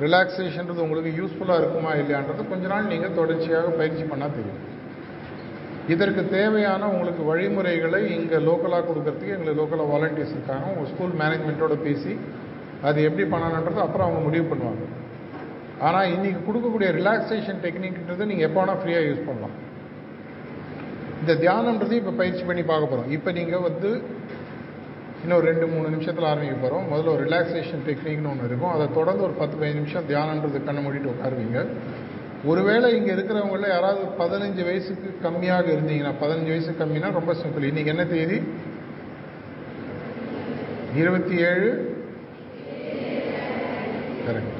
ரிலாக்ஸேஷன்றது உங்களுக்கு யூஸ்ஃபுல்லாக இருக்குமா இல்லையான்றது கொஞ்ச நாள் நீங்கள் தொடர்ச்சியாக பயிற்சி பண்ணால் தெரியும். இதற்கு தேவையான உங்களுக்கு வழிமுறைகளை இங்கே லோக்கலாக கொடுக்கறதுக்கு எங்களுக்கு லோக்கலாக வாலண்டியர்ஸ் இருக்காங்க. உங்கள் ஸ்கூல் மேனேஜ்மெண்ட்டோட பேசி அது எப்படி பண்ணணுன்றது அப்புறம் அவங்க முடிவு பண்ணுவாங்க. ஆனால் இன்றைக்கி கொடுக்கக்கூடிய ரிலாக்ஸேஷன் டெக்னிக்ன்றது நீங்கள் எப்போ வேணால் ஃப்ரீயாக யூஸ் பண்ணலாம். இந்த தியானன்றது இப்போ பயிற்சி பண்ணி பார்க்க போகிறோம் இப்போ நீங்கள் வந்து இன்னும் ரெண்டு மூணு நிமிஷத்தில் ஆரம்பிக்க போகிறோம் முதல்ல ஒரு ரிலாக்ஸேஷன் டெக்னிக்னு ஒன்று இருக்கும். அதை தொடர்ந்து ஒரு பத்து பதினஞ்சு நிமிஷம் தியானன்றது கண்ணை மூடிட்டு உட்காருவீங்க. ஒருவேளை இங்கே இருக்கிறவங்கள யாராவது பதினஞ்சு வயசுக்கு கம்மியாக இருந்தீங்கன்னா பதினஞ்சு வயசு கம்மினா ரொம்ப சிம்பிள் இன்னைக்கு என்ன தேதி? இருபத்தி ஏழு கரெக்ட்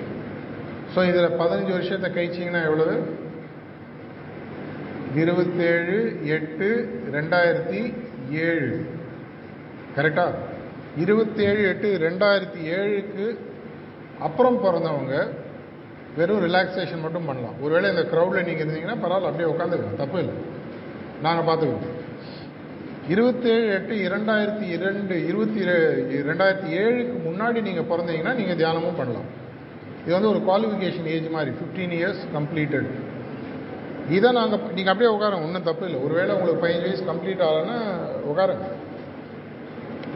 ஸோ இதில் பதினஞ்சு வருஷத்தை கழிச்சிங்கன்னா எவ்வளவு? இருபத்தேழு எட்டு ரெண்டாயிரத்தி ஏழு. கரெக்டாக இருபத்தேழு எட்டு ரெண்டாயிரத்தி ஏழுக்கு அப்புறம் பிறந்தவங்க வெறும் ரிலாக்ஸேஷன் மட்டும் பண்ணலாம். ஒருவேளை இந்த க்ரௌடில் நீங்கள் இருந்தீங்கன்னா பரவாயில்ல அப்படியே உட்காந்துக்கலாம். தப்பு இல்லை. நாங்கள் பார்த்துக்கிட்டோம் இருபத்தேழு எட்டு இரண்டாயிரத்தி இரண்டு இருபத்தி ரெண்டாயிரத்தி ஏழுக்கு முன்னாடி நீங்கள் பிறந்தீங்கன்னா நீங்கள் தியானமும் பண்ணலாம். இது வந்து ஒரு குவாலிஃபிகேஷன் ஏஜ் மாதிரி ஃபிஃப்டீன் இயர்ஸ் கம்ப்ளீட்டட் இதை நாங்கள் நீங்கள் அப்படியே உட்காருங்க ஒன்றும் தப்பு இல்லை. ஒருவேளை உங்களுக்கு பதினஞ்சு வயசு கம்ப்ளீட் ஆகலைன்னா உட்காருங்க.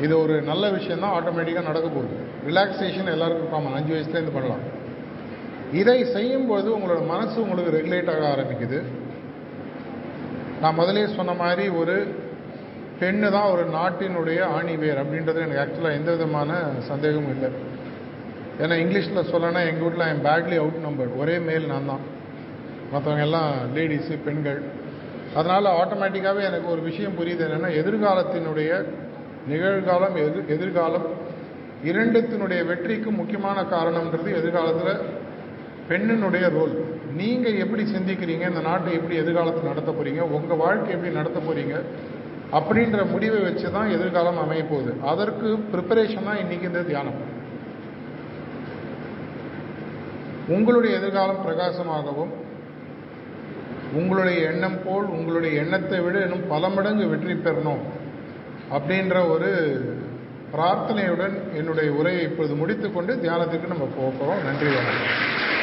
இது ஒரு நல்ல விஷயம் தான் ஆட்டோமேட்டிக்காக நடக்க போகுது. ரிலாக்ஸேஷன் எல்லாருக்கும் காமன் அஞ்சு வயசுலேருந்து பண்ணலாம். இதை செய்யும்போது உங்களோட மனசு உங்களுக்கு ரெகுலேட் ஆக ஆரம்பிக்குது. நான் முதலே சொன்ன மாதிரி ஒரு பெண்ணு தான் ஒரு நாட்டினுடைய ஆணிவேர் அப்படின்றது எனக்கு ஆக்சுவலாக எந்த விதமான சந்தேகமும் இல்லை. ஏன்னா இங்கிலீஷில் சொல்லனா எங்கள் வீட்டில் ஐம் பேட்லி அவுட் நம்பர் ஒரே மேல் நான் தான். மற்றவங்க எல்லாம் லேடிஸு பெண்கள். அதனால் ஆட்டோமேட்டிக்காகவே எனக்கு ஒரு விஷயம் புரியுது என்னென்னா எதிர்காலத்தினுடைய நிகழ்காலம் எதிர் எதிர்காலம் இரண்டுத்தினுடைய வெற்றிக்கு முக்கியமான காரணம்ன்றது எதிர்காலத்தில் பெண்ணினுடைய ரோல் நீங்கள் எப்படி சிந்திக்கிறீங்க? இந்த நாட்டை எப்படி எதிர்காலத்தில் நடத்த போகிறீங்க உங்கள் வாழ்க்கை எப்படி நடத்த போகிறீங்க அப்படின்ற முடிவை வச்சு தான் எதிர்காலம் அமைய போகுது. அதற்கு ப்ரிப்பரேஷன் தான் இன்றைக்கி இந்த தியானம். உங்களுடைய எதிர்காலம் பிரகாசமாகவும் உங்களுடைய எண்ணம் போல் உங்களுடைய எண்ணத்தை விட இன்னும் பல மடங்கு வெற்றி பெறணும் அப்படின்ற ஒரு பிரார்த்தனையுடன் என்னுடைய உரையை இப்பொழுது முடித்துக்கொண்டு தியானத்துக்கு நம்ம போகிறோம். நன்றி வணக்கம்.